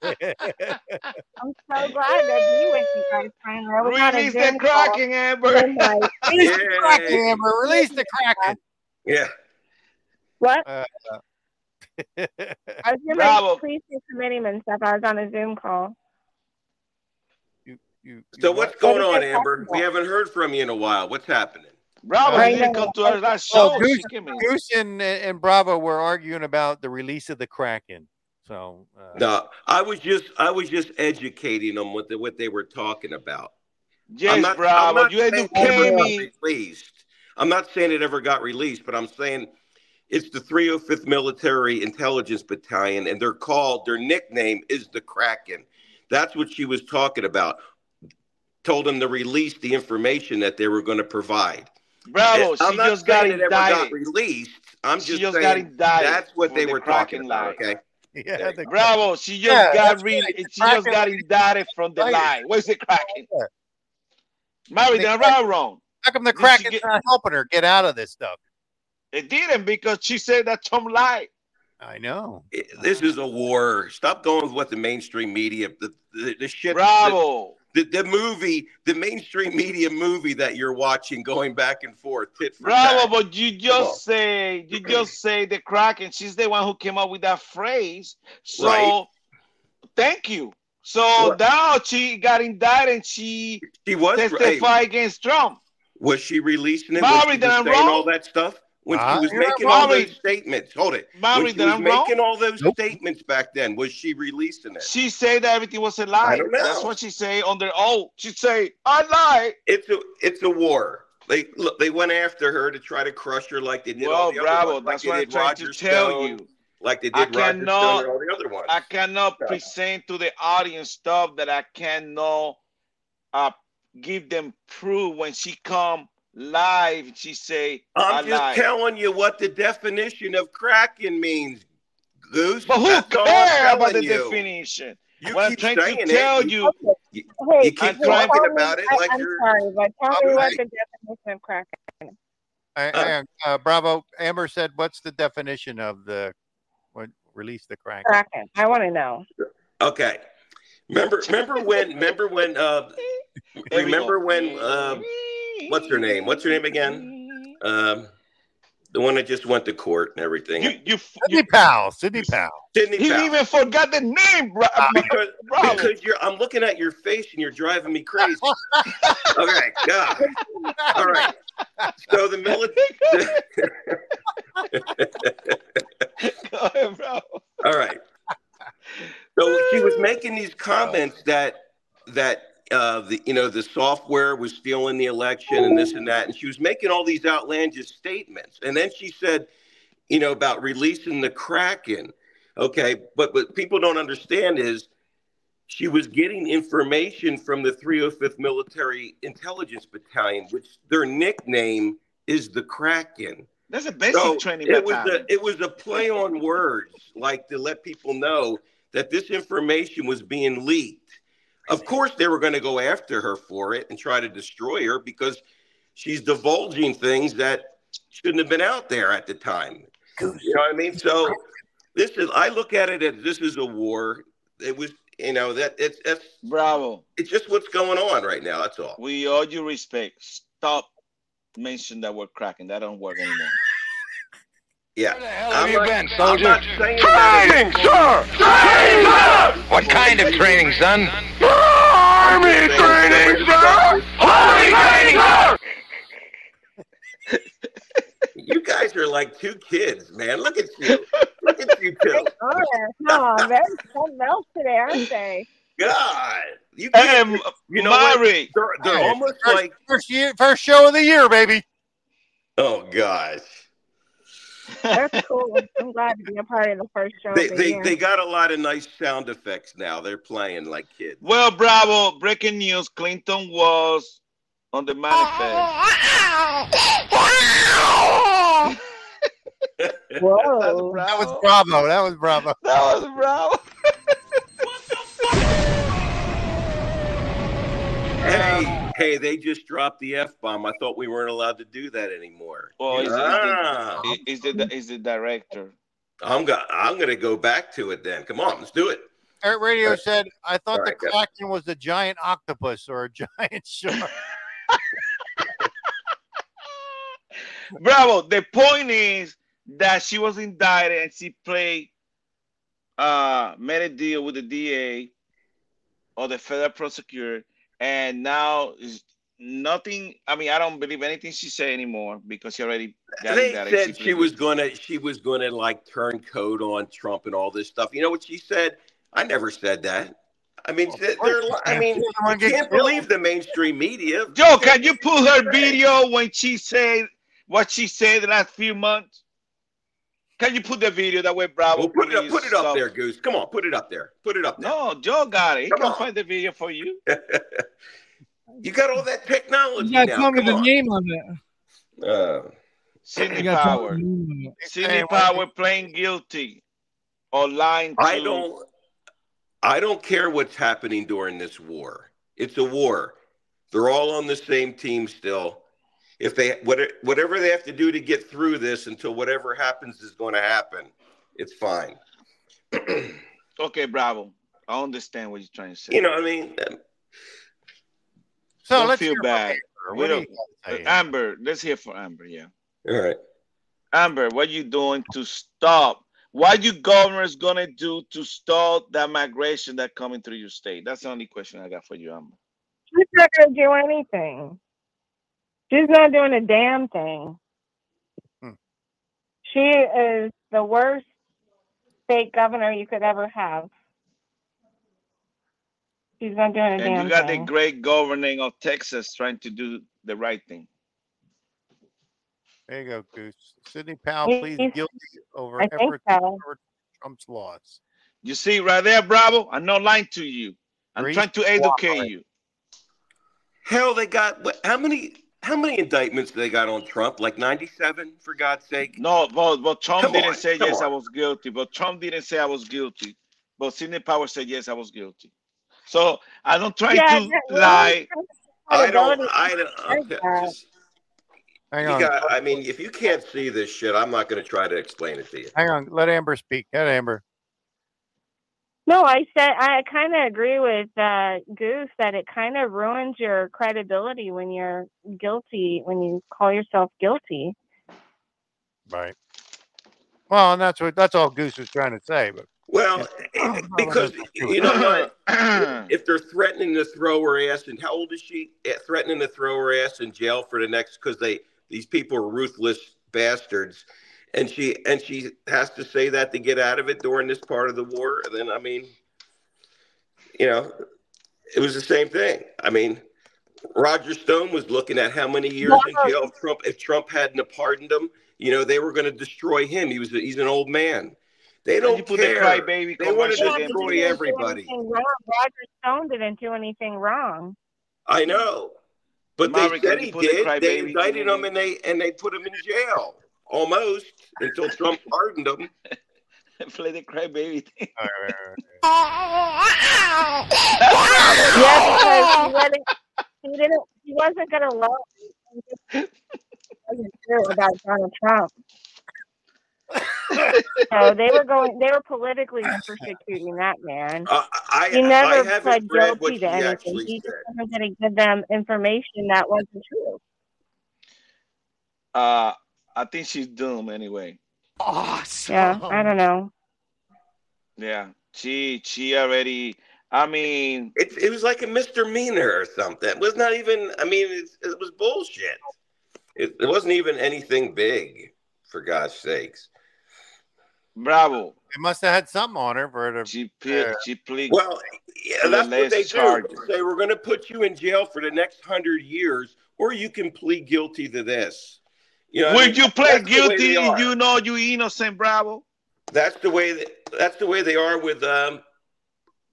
I'm so glad that be with you guys finally. I was on a Release the Zoom call Kraken, Amber. midnight. Release the Kraken, Amber. Release the Kraken. Yeah. What? Uh, I was doing Bravo. my pre committing and stuff. I was on a Zoom call. you, you, So you what's what? going What is on, Amber? We haven't heard from you in a while. What's happening? Bravo, I she didn't come to our last show. Goose, She came in. Goose and, and Bravo were arguing about the release of the Kraken. So, uh, No, I was just I was just educating them with the, what they were talking about. I'm Yes, not, I'm Bravo. not You saying it educate ever got me. released. I'm not saying it ever got released, but I'm saying it's the 305th Military Intelligence Battalion, and they're called their nickname is the Kraken. That's what she was talking about. Told them to release the information that they were going to provide. Bravo, I'm she not just got saying it ever got indicted. released. I'm She just, just saying got indicted that's what they the were Kraken talking about. Okay. yeah, the, Bravo, she just Yeah, got that's re- right. She just got indicted from the Right. lie. Where's the Kraken? Yeah. Mary, The did I right wrong? how come the Did she Kraken's get- not helping her get out of this stuff? It didn't because she said that Tom lied. I know. It- This is a war. Stop going with what the mainstream media, the, the, the shit. Bravo. The, the movie, the mainstream media movie that you're watching, going back and forth, tit for Bravo, tat. but you Come on. just say you just say the Kraken. She's the one who came up with that phrase. So Right. thank you. So Right. now she got indicted and she She was. Hey, testified against Trump. was she releasing it? Mary, was she did I'm saying wrong? all that stuff? When Huh? she was You're making all those statements, hold it. Mary, when she did was I'm wrong? making all those Nope. statements back then, was she releasing it? She said that everything was a lie. I don't know. That's what she say on their own. She say, I lied. It's a it's a war. They look, they went after her to try to crush her like they did all Well, the bravo. other ones. Like That's they what I'm did trying to Roger tell Stone, you. like they I did Roger cannot- Stone and all the other ones. I cannot Yeah. present to the audience stuff that I cannot uh, give them proof when she come live. She say, I I'm just lied. telling you what the definition of Kraken means, Goose. But who That's all I'm cares about the you. definition? You what I'm keep trying saying to it. tell You- you, You, Hey, you keep I'm talking tell me- about it I, like I'm you're. sorry, but tell me what Alright. the definition of Kraken. Hang- Uh, hang on. Uh, Bravo. Amber said, "What's the definition of the what, release the Kraken?" Kraken. I want to know. Okay. Remember, remember when, remember when, uh, remember when, uh, what's her name? What's her name again? Um, the one that just went to court and everything. You, you, Sidney Powell. Sidney Powell. Sidney he even forgot the name, bro. because, Bravo. because you're, I'm looking at your face and you're driving me crazy. okay, God. All right. So the military. Go ahead, bro. All right. So she was making these comments that that uh, the you know the software was stealing the election and this and that, and she was making all these outlandish statements. And then she said, you know, about releasing the Kraken. Okay, but what people don't understand is she was getting information from the 305th Military Intelligence Battalion, which their nickname is the Kraken. That's a basic So training it was battalion. a it was a play on words, like to let people know that this information was being leaked. Of course, they were going to go after her for it and try to destroy her because she's divulging things that shouldn't have been out there at the time. You know what I mean? So this is I look at it as this is a war. It was you know that it's that's Bravo. it's just what's going on right now. That's all. We all due respect. Stop mentioning that word Kraken. That don't work anymore. Yeah. have you not- been, I'm soldier? not saying that Training, it's- sir! Training! What kind of training, son? Army training, sir! Army training, sir! You guys are like two kids, man. Look at you. Look at you two. Oh, no, they're something else today, aren't they? God. You, Hey, you, you know what? Mari. They're, they're Hey, almost first, like first year, first show of the year, baby. oh gosh. That's cool. I'm glad to be a part of the first show They, they they got a lot of nice sound effects now. They're playing like kids. Well, bravo. Breaking news. Clinton was on the manifest. Whoa. That was bravo. That was bravo. That was bravo. Hey, hey, they just dropped the F bomb. I thought we weren't allowed to do that anymore. Well, is, Ah. is, the, is, the, is the director. I'm go- I'm gonna go back to it then. Come on, let's do it. Eric Radio said, I thought All the right. Kraken was a giant octopus or a giant shark. Bravo. The point is that she was indicted and she played, uh, made a deal with the DA or the federal prosecutor, and now is nothing. I mean, I don't believe anything she said anymore because she already got They indicted. said she was gonna she was gonna like turn code on Trump and all this stuff. You know what she said? I never said that. I mean, they're, they're- I mean, She you can't killed. believe the mainstream media. Joe, can you pull her video when she said what she said the last few months? Can you put the video that way, Bravo? Well, put it up, put it up So- there, Goose. Come on, put it up there. Put it up there. No, Joe got it. He Come can on. find the video for you. You got all that technology You gotta now. tell me Come the on. name of it. Uh, Sidney You gotta tell Powell. me the name of it. Sidney Hey, Powell playing guilty or lying I don't I don't care what's happening during this war. It's a war. They're all on the same team still. If they what- whatever they have to do to get through this until whatever happens is going to happen, it's fine. Okay, Bravo. I understand what you're trying to say. You know, what I mean, Um, So don't let's feel hear bad. Amber. We What do don't- you gotta? Amber, let's hear for Amber. Yeah. all right. Amber, what are you doing to stop? What are you governors gonna do to stop that migration that coming through your state? That's the only question I got for you, Amber. She's not going to do anything. She's not doing a damn thing. Hmm. She is the worst state governor you could ever have. She's not doing a And damn you got thing. the great governing of Texas trying to do the right thing. There you go, Goose. Sidney Powell He- pleads he's- guilty over I think efforts so. to cover Trump's laws. You see right there, Bravo. I'm not lying to you. I'm Grease trying to educate you. Hell, they got what, how many how many indictments they got on Trump? Like 97 for God's sake. No, but, but Trump Come didn't on, say come yes, I was guilty. But Trump didn't say I was guilty. But Sidney Powell said yes, I was guilty. So I don't try Yeah, to that- well, lie. I don't Credibility I don't says okay, just- Hang on. got I mean, if you can't see this shit, I'm not going to try to explain it to you. Hang on. Let Amber speak. Let Amber. No, I said I kind of agree with uh, Goose that it kind of ruins your credibility when you're guilty when you call yourself guilty. Right. Well, and that's what that's all Goose was trying to say. But Well, because you know what? if they're threatening to throw her ass, and how old is she? Eh, Threatening to throw her ass in jail for the next because they these people are ruthless bastards, and she and she has to say that to get out of it during this part of the war. And then I mean, you know, it was the same thing. I mean, Roger Stone was looking at how many years in jail if Trump if Trump hadn't pardoned him. You know, they were going to destroy him. He was a, he's an old man. They And don't you put the care. crybaby they want to commercial Yeah, again. destroy he didn't do everybody. anything. Roger Stone didn't do anything wrong. I know, but Maverick, they said he put the did. They indicted him and they and they put him in jail almost until Trump pardoned him. Play the crybaby thing. Yeah, because he wasn't, he didn't, he wasn't gonna love. He wasn't sure about Donald Trump. so they were going, they were politically persecuting that man. Uh, I he never I pled guilty she to anything. He just said. wasn't going to give them information that wasn't true. Uh, I think she's doomed anyway. Awesome. Yeah, I don't know. Yeah, she she already. I mean, It, it was like a misdemeanor or something. It was not even. I mean, it, it was bullshit. It, it wasn't even anything big, for God's sakes. Bravo. It must have had something on her for her to. She ple- she plead. Well, yeah, to the that's what they charges. do. They say we're going to put you in jail for the next hundred years, or you can plead guilty to this. You know, what I Would mean? you play That's guilty if you know you innocent, Bravo? That's the way. That, that's the way they are with um.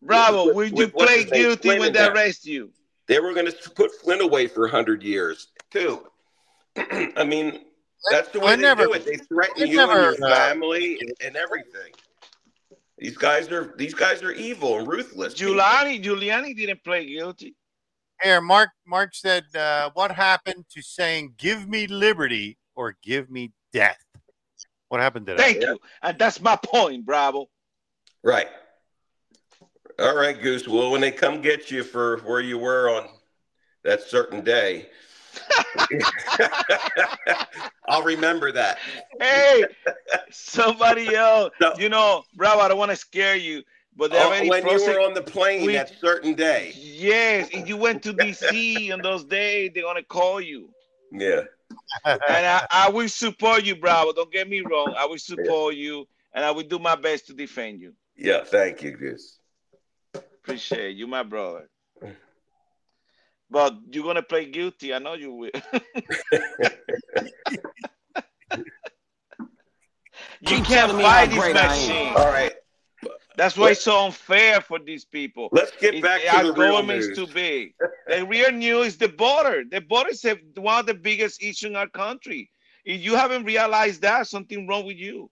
Bravo, with- would with- you what's play guilty when they arrest you? They were going to put Flynn away for hundred years too. I mean, that's the way Flynn they never- do it. They threaten Flynn you and never, your uh, family and, and everything. These guys are these guys are evil and ruthless. people. Giuliani, Giuliani didn't play guilty. Here, Mark. Mark said, uh, "What happened to saying give me liberty or give me death?" What happened to that? Thank you. And that's my point, Bravo. Right. All right, Goose. Well, when they come get you for where you were on that certain day, I'll remember that. Hey, somebody else. You know, Bravo, I don't want to scare you, but they Oh, already when you were on the plane we- that certain day. Yes, if you went to DC on those days, they're gonna call you. Yeah. and I, I will support you, Bravo. Don't get me wrong. I will support you, and I will do my best to defend you. Yeah. Thank you, Chris. Appreciate you, my brother. But you're gonna play guilty. I know you will. you can't telling me fight this great I am. machine. All right. That's why it's so unfair for these people. Let's get It- back to our the real government's news. too big. The real news is the border. The border is one of the biggest issues in our country. If you haven't realized that, something wrong with you.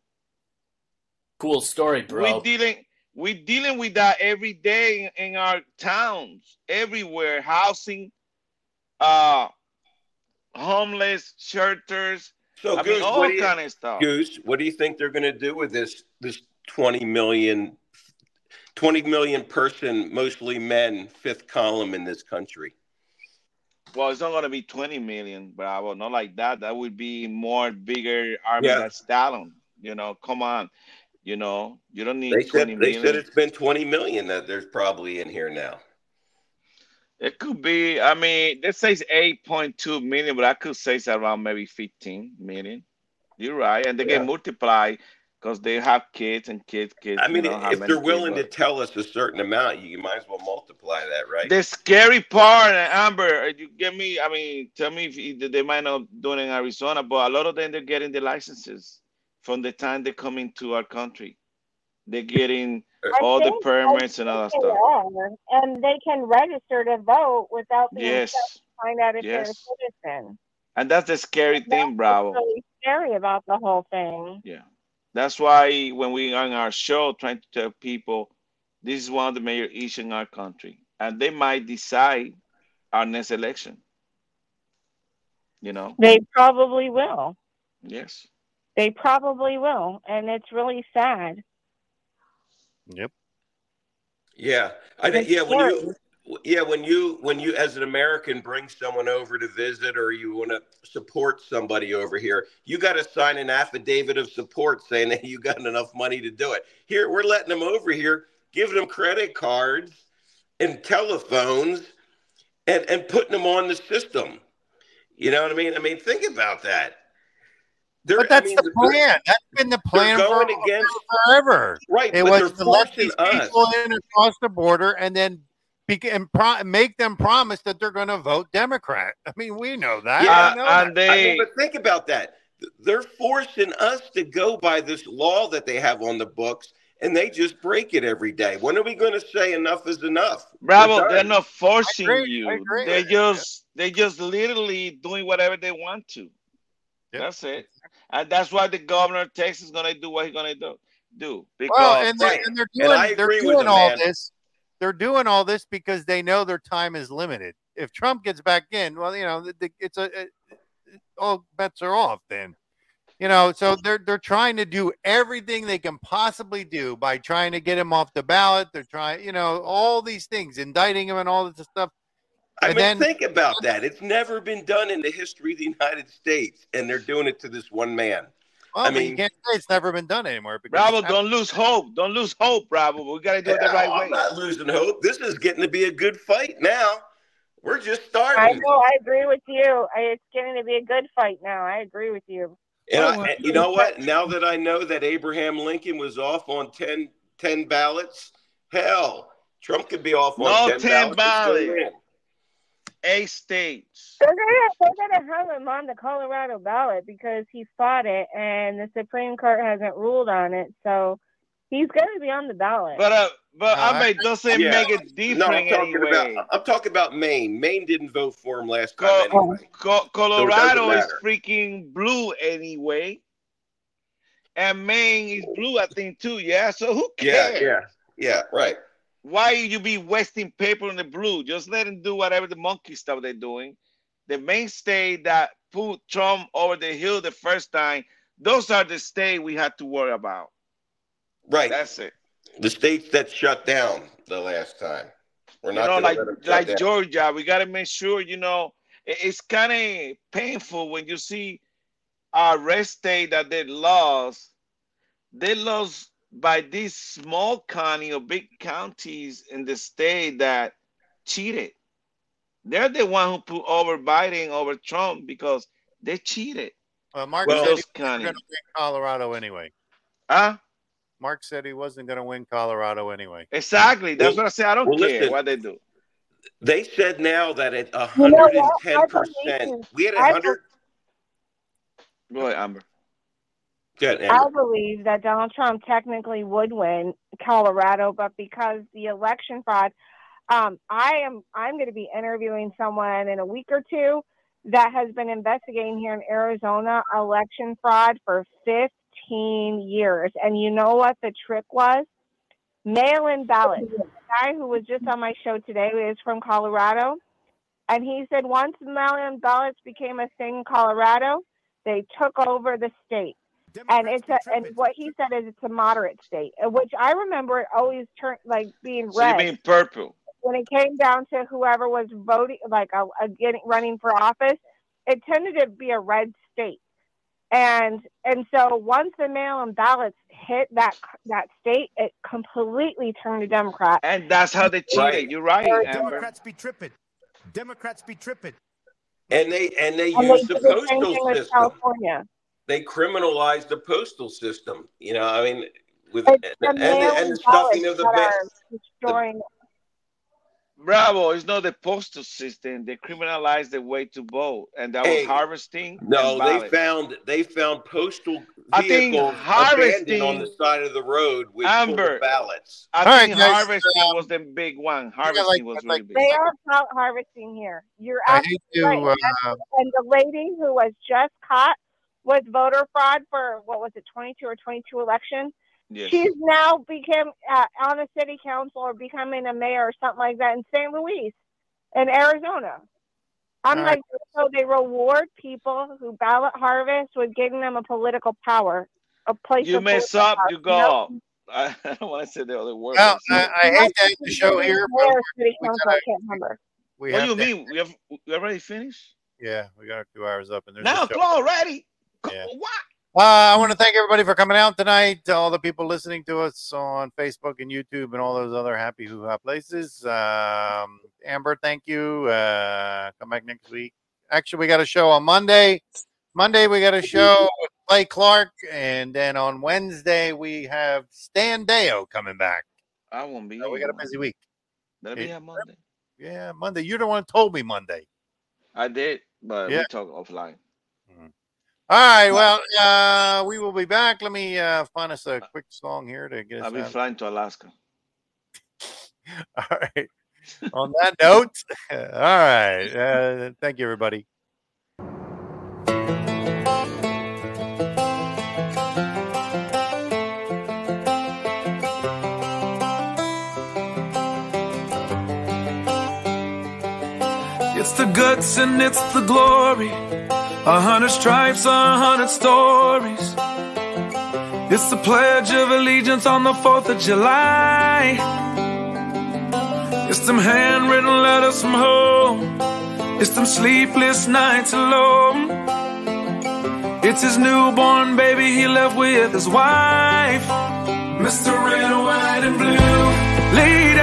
Cool story, bro. We're dealing we're dealing with that every day in, in our towns, everywhere, housing, uh homeless shelters. So, I Goose, mean all what do you- of stuff. Goose, what do you think they're going to do with this this 20 million 20 million person, mostly men, fifth column in this country? Well, it's not gonna be 20 million, bravo, not like that. That would be more bigger army Yeah. than Stalin. You know, come on. You know, you don't need They 20 said they million. said it's been 20 million that there's probably in here now. It could be, I mean, this says 8.2 million, but I could say it's around maybe 15 million. You're right. And they Yeah. get multiplied because they have kids and kids, kids. I mean, you know, if they're willing to tell us a certain amount, you might as well multiply that, right? The scary part, Amber, uh, you get me, I mean, tell me if they might not do it in Arizona, but a lot of them, they're getting the licenses from the time they come into our country. They're getting I all the permits and all that stuff. are. And they can register to vote without being Yes. to find out if Yes. they're a citizen. And that's the scary thing, Bravo. Really scary about the whole thing. Yeah. That's why when we on our show trying to tell people this is one of the major issues in our country. And they might decide our next election. You know? They probably will. Yes. They probably will. And it's really sad. Yep. Yeah, I think. Yeah, when you, yeah, when you, when you, as an American, bring someone over to visit, or you want to support somebody over here, you got to sign an affidavit of support saying that you got enough money to do it. Here, we're letting them over here, giving them credit cards and telephones, and and putting them on the system. You know what I mean? I mean, think about that. They're, But that's I mean, the plan. That's been the plan for, against forever. Right, It but was they're to let these us. people in across the border and then and pro- make them promise that they're going to vote Democrat. I mean, we know that. Yeah, I know and that. I mean, they but think about that. They're forcing us to go by this law that they have on the books, and they just break it every day. When are we going to say enough is enough? Bravo, they're not forcing agree, you. I agree. They just they just literally doing whatever they want to. Yep. That's it. And that's why the governor of Texas is gonna do what he's gonna do. Do because Well, and they're, right. and they're doing, I they're doing them, all man. this. They're doing all this because they know their time is limited. If Trump gets back in, well, you know, it's a it, it- all bets are off. Then, you know, so they're they're trying to do everything they can possibly do by trying to get him off the ballot. They're trying, you know, all these things, indicting him and all this stuff. I And mean, then- think about that. It's never been done in the history of the United States, and they're doing it to this one man. Well, I but you mean- can't say it's never been done anymore. Because Bravo, don't lose hope. Don't lose hope, Bravo. We gotta do it the Yeah, right I'm way. not losing hope. This is getting to be a good fight now. We're just starting. I know. I agree with you. I, it's getting to be a good fight now. I agree with you. And, Oh, I, and you know what? Now that I know that Abraham Lincoln was off on 10, 10 ballots, hell, Trump could be off on No 10, 10 ballots. And still ballots. win. Eight states. They're gonna they're gonna have him on the Colorado ballot because he fought it and the Supreme Court hasn't ruled on it, so he's gonna be on the ballot. But uh but No, I I- mean it doesn't Yeah. make it No, different I'm talking anyway. about I'm talking about Maine. Maine didn't vote for him last time anyway. Co- Colorado is freaking blue anyway. And Maine is blue, I think, too. Yeah. So who cares? Yeah, yeah, yeah, right. Why you be wasting paper on the blue? Just let them do whatever the monkey stuff they're doing. The mainstay that put Trump over the hill the first time, those are the state we had to worry about. Right. That's it. The states that shut down the last time. We're You not know, like let 'em shut like down. Georgia, we gotta make sure, you know, it's kind of painful when you see our red state that they lost. They lost by these small county or big counties in the state that cheated. They're the one who put over Biden over Trump because they cheated. Uh, Mark Well- said he Those was going to win Colorado anyway. Huh? Mark said he wasn't going to win Colorado anyway. Exactly. That's Well- what I say. I don't well, care listen. what they do. They said now that at You 110 I percent, believe- we had I 100. Go ahead, Amber. Good, I believe that Donald Trump technically would win Colorado, but because the election fraud, um, I am I'm going to be interviewing someone in a week or two that has been investigating here in Arizona election fraud for 15 years. And you know what the trick was? Mail-in ballots. The guy who was just on my show today is from Colorado, and he said once mail-in ballots became a thing in Colorado, they took over the state and it's a, and what he said is it's a moderate state, uh, which I remember it always turned like being So you red mean purple? when it came down to whoever was voting, like a, a getting running for office. It tended to be a red state, and and so once the mail-in ballots hit that that state, it completely turned to Democrat. And that's how they cheated. Right. You're right, Amber. Democrats be tripping. Democrats be tripping. And they and they And they used the did the postal system. California. They criminalized the postal system. You know, I mean, with It's and, and, and the stuffing of the that mail. are destroying. Bravo, it's not the postal system. They criminalized the way to vote, and that Hey, was harvesting. No, they found they found postal I think vehicles abandoned on the side of the road with full Amber. ballots. I All think right, guys, harvesting um, was the big one. like- Harvesting was really like- big. They are out harvesting here. You're I absolutely hate to. right. Uh, and the lady who was just caught with voter fraud for what was it 22 or 22 election Yes. she's now became uh, on a city council or becoming a mayor or something like that in San Luis in arizona i'm All like so they reward people who ballot harvest with giving them a political power a place You of mess up, power. you go up. I, I don't want to say the other word. Well, I, I hate to end the show here, but Where city we council, gotta- I can't remember. we what do you to- mean? We have we already finished? Yeah, we got two hours up, and there's Now a show. already. Yeah. Uh, I want to thank everybody for coming out tonight. All the people listening to us on Facebook and YouTube and all those other happy hoo ha places. Um, Amber, thank you. Uh, come back next week. Actually, we got a show on Monday. Monday we got a show with Clay Clark, and then on Wednesday we have Stan Deyo coming back. I won't be. So we got a busy week. That'll be here Monday. Yeah, Monday. You're the one who told me Monday. I did, but Yeah. we talk offline. All right. Well, uh, we will be back. Let me uh, find us a quick song here to get us I'll be out. flying to Alaska. All right. On that note, all right. Uh, thank you, everybody. It's the guts and it's the glory. A hundred stripes, a hundred stories. It's the Pledge of Allegiance on the 4th of July. It's them handwritten letters from home. It's them sleepless nights alone. It's his newborn baby he left with his wife. Mr. Red, White, and Blue. Lay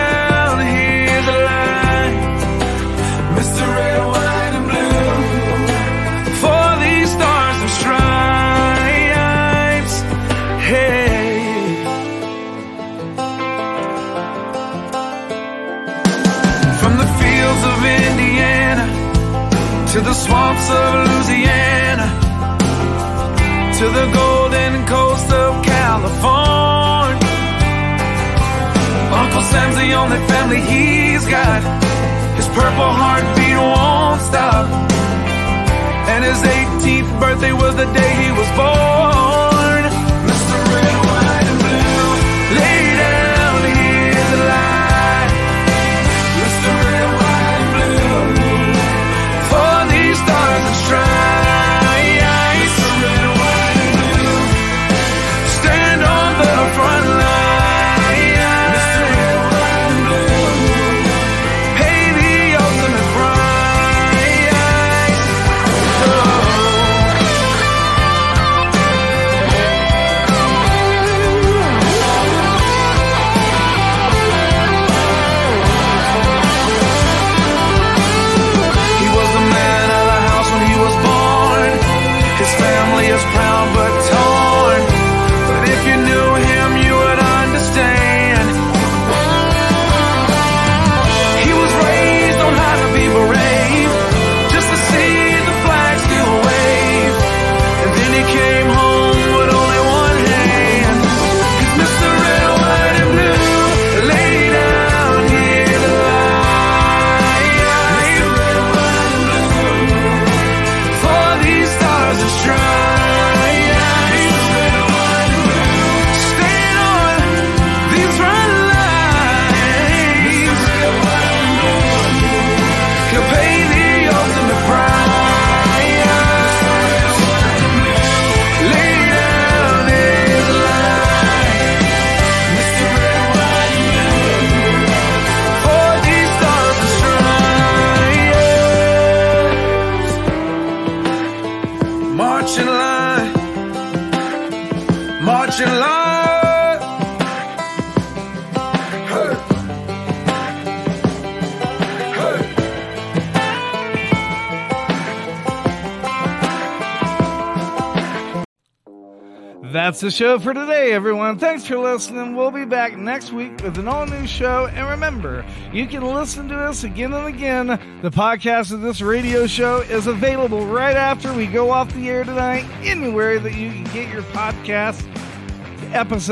to the swamps of Louisiana to the golden coast of California. Uncle Sam's the only family he's got. His purple heartbeat won't stop. And his 18th birthday was the day he was born. That's the show for today, everyone. Thanks for listening. We'll be back next week with an all new show. And remember, you can listen to us again and again. The podcast of this radio show is available right after we go off the air tonight, anywhere that you can get your podcast episode.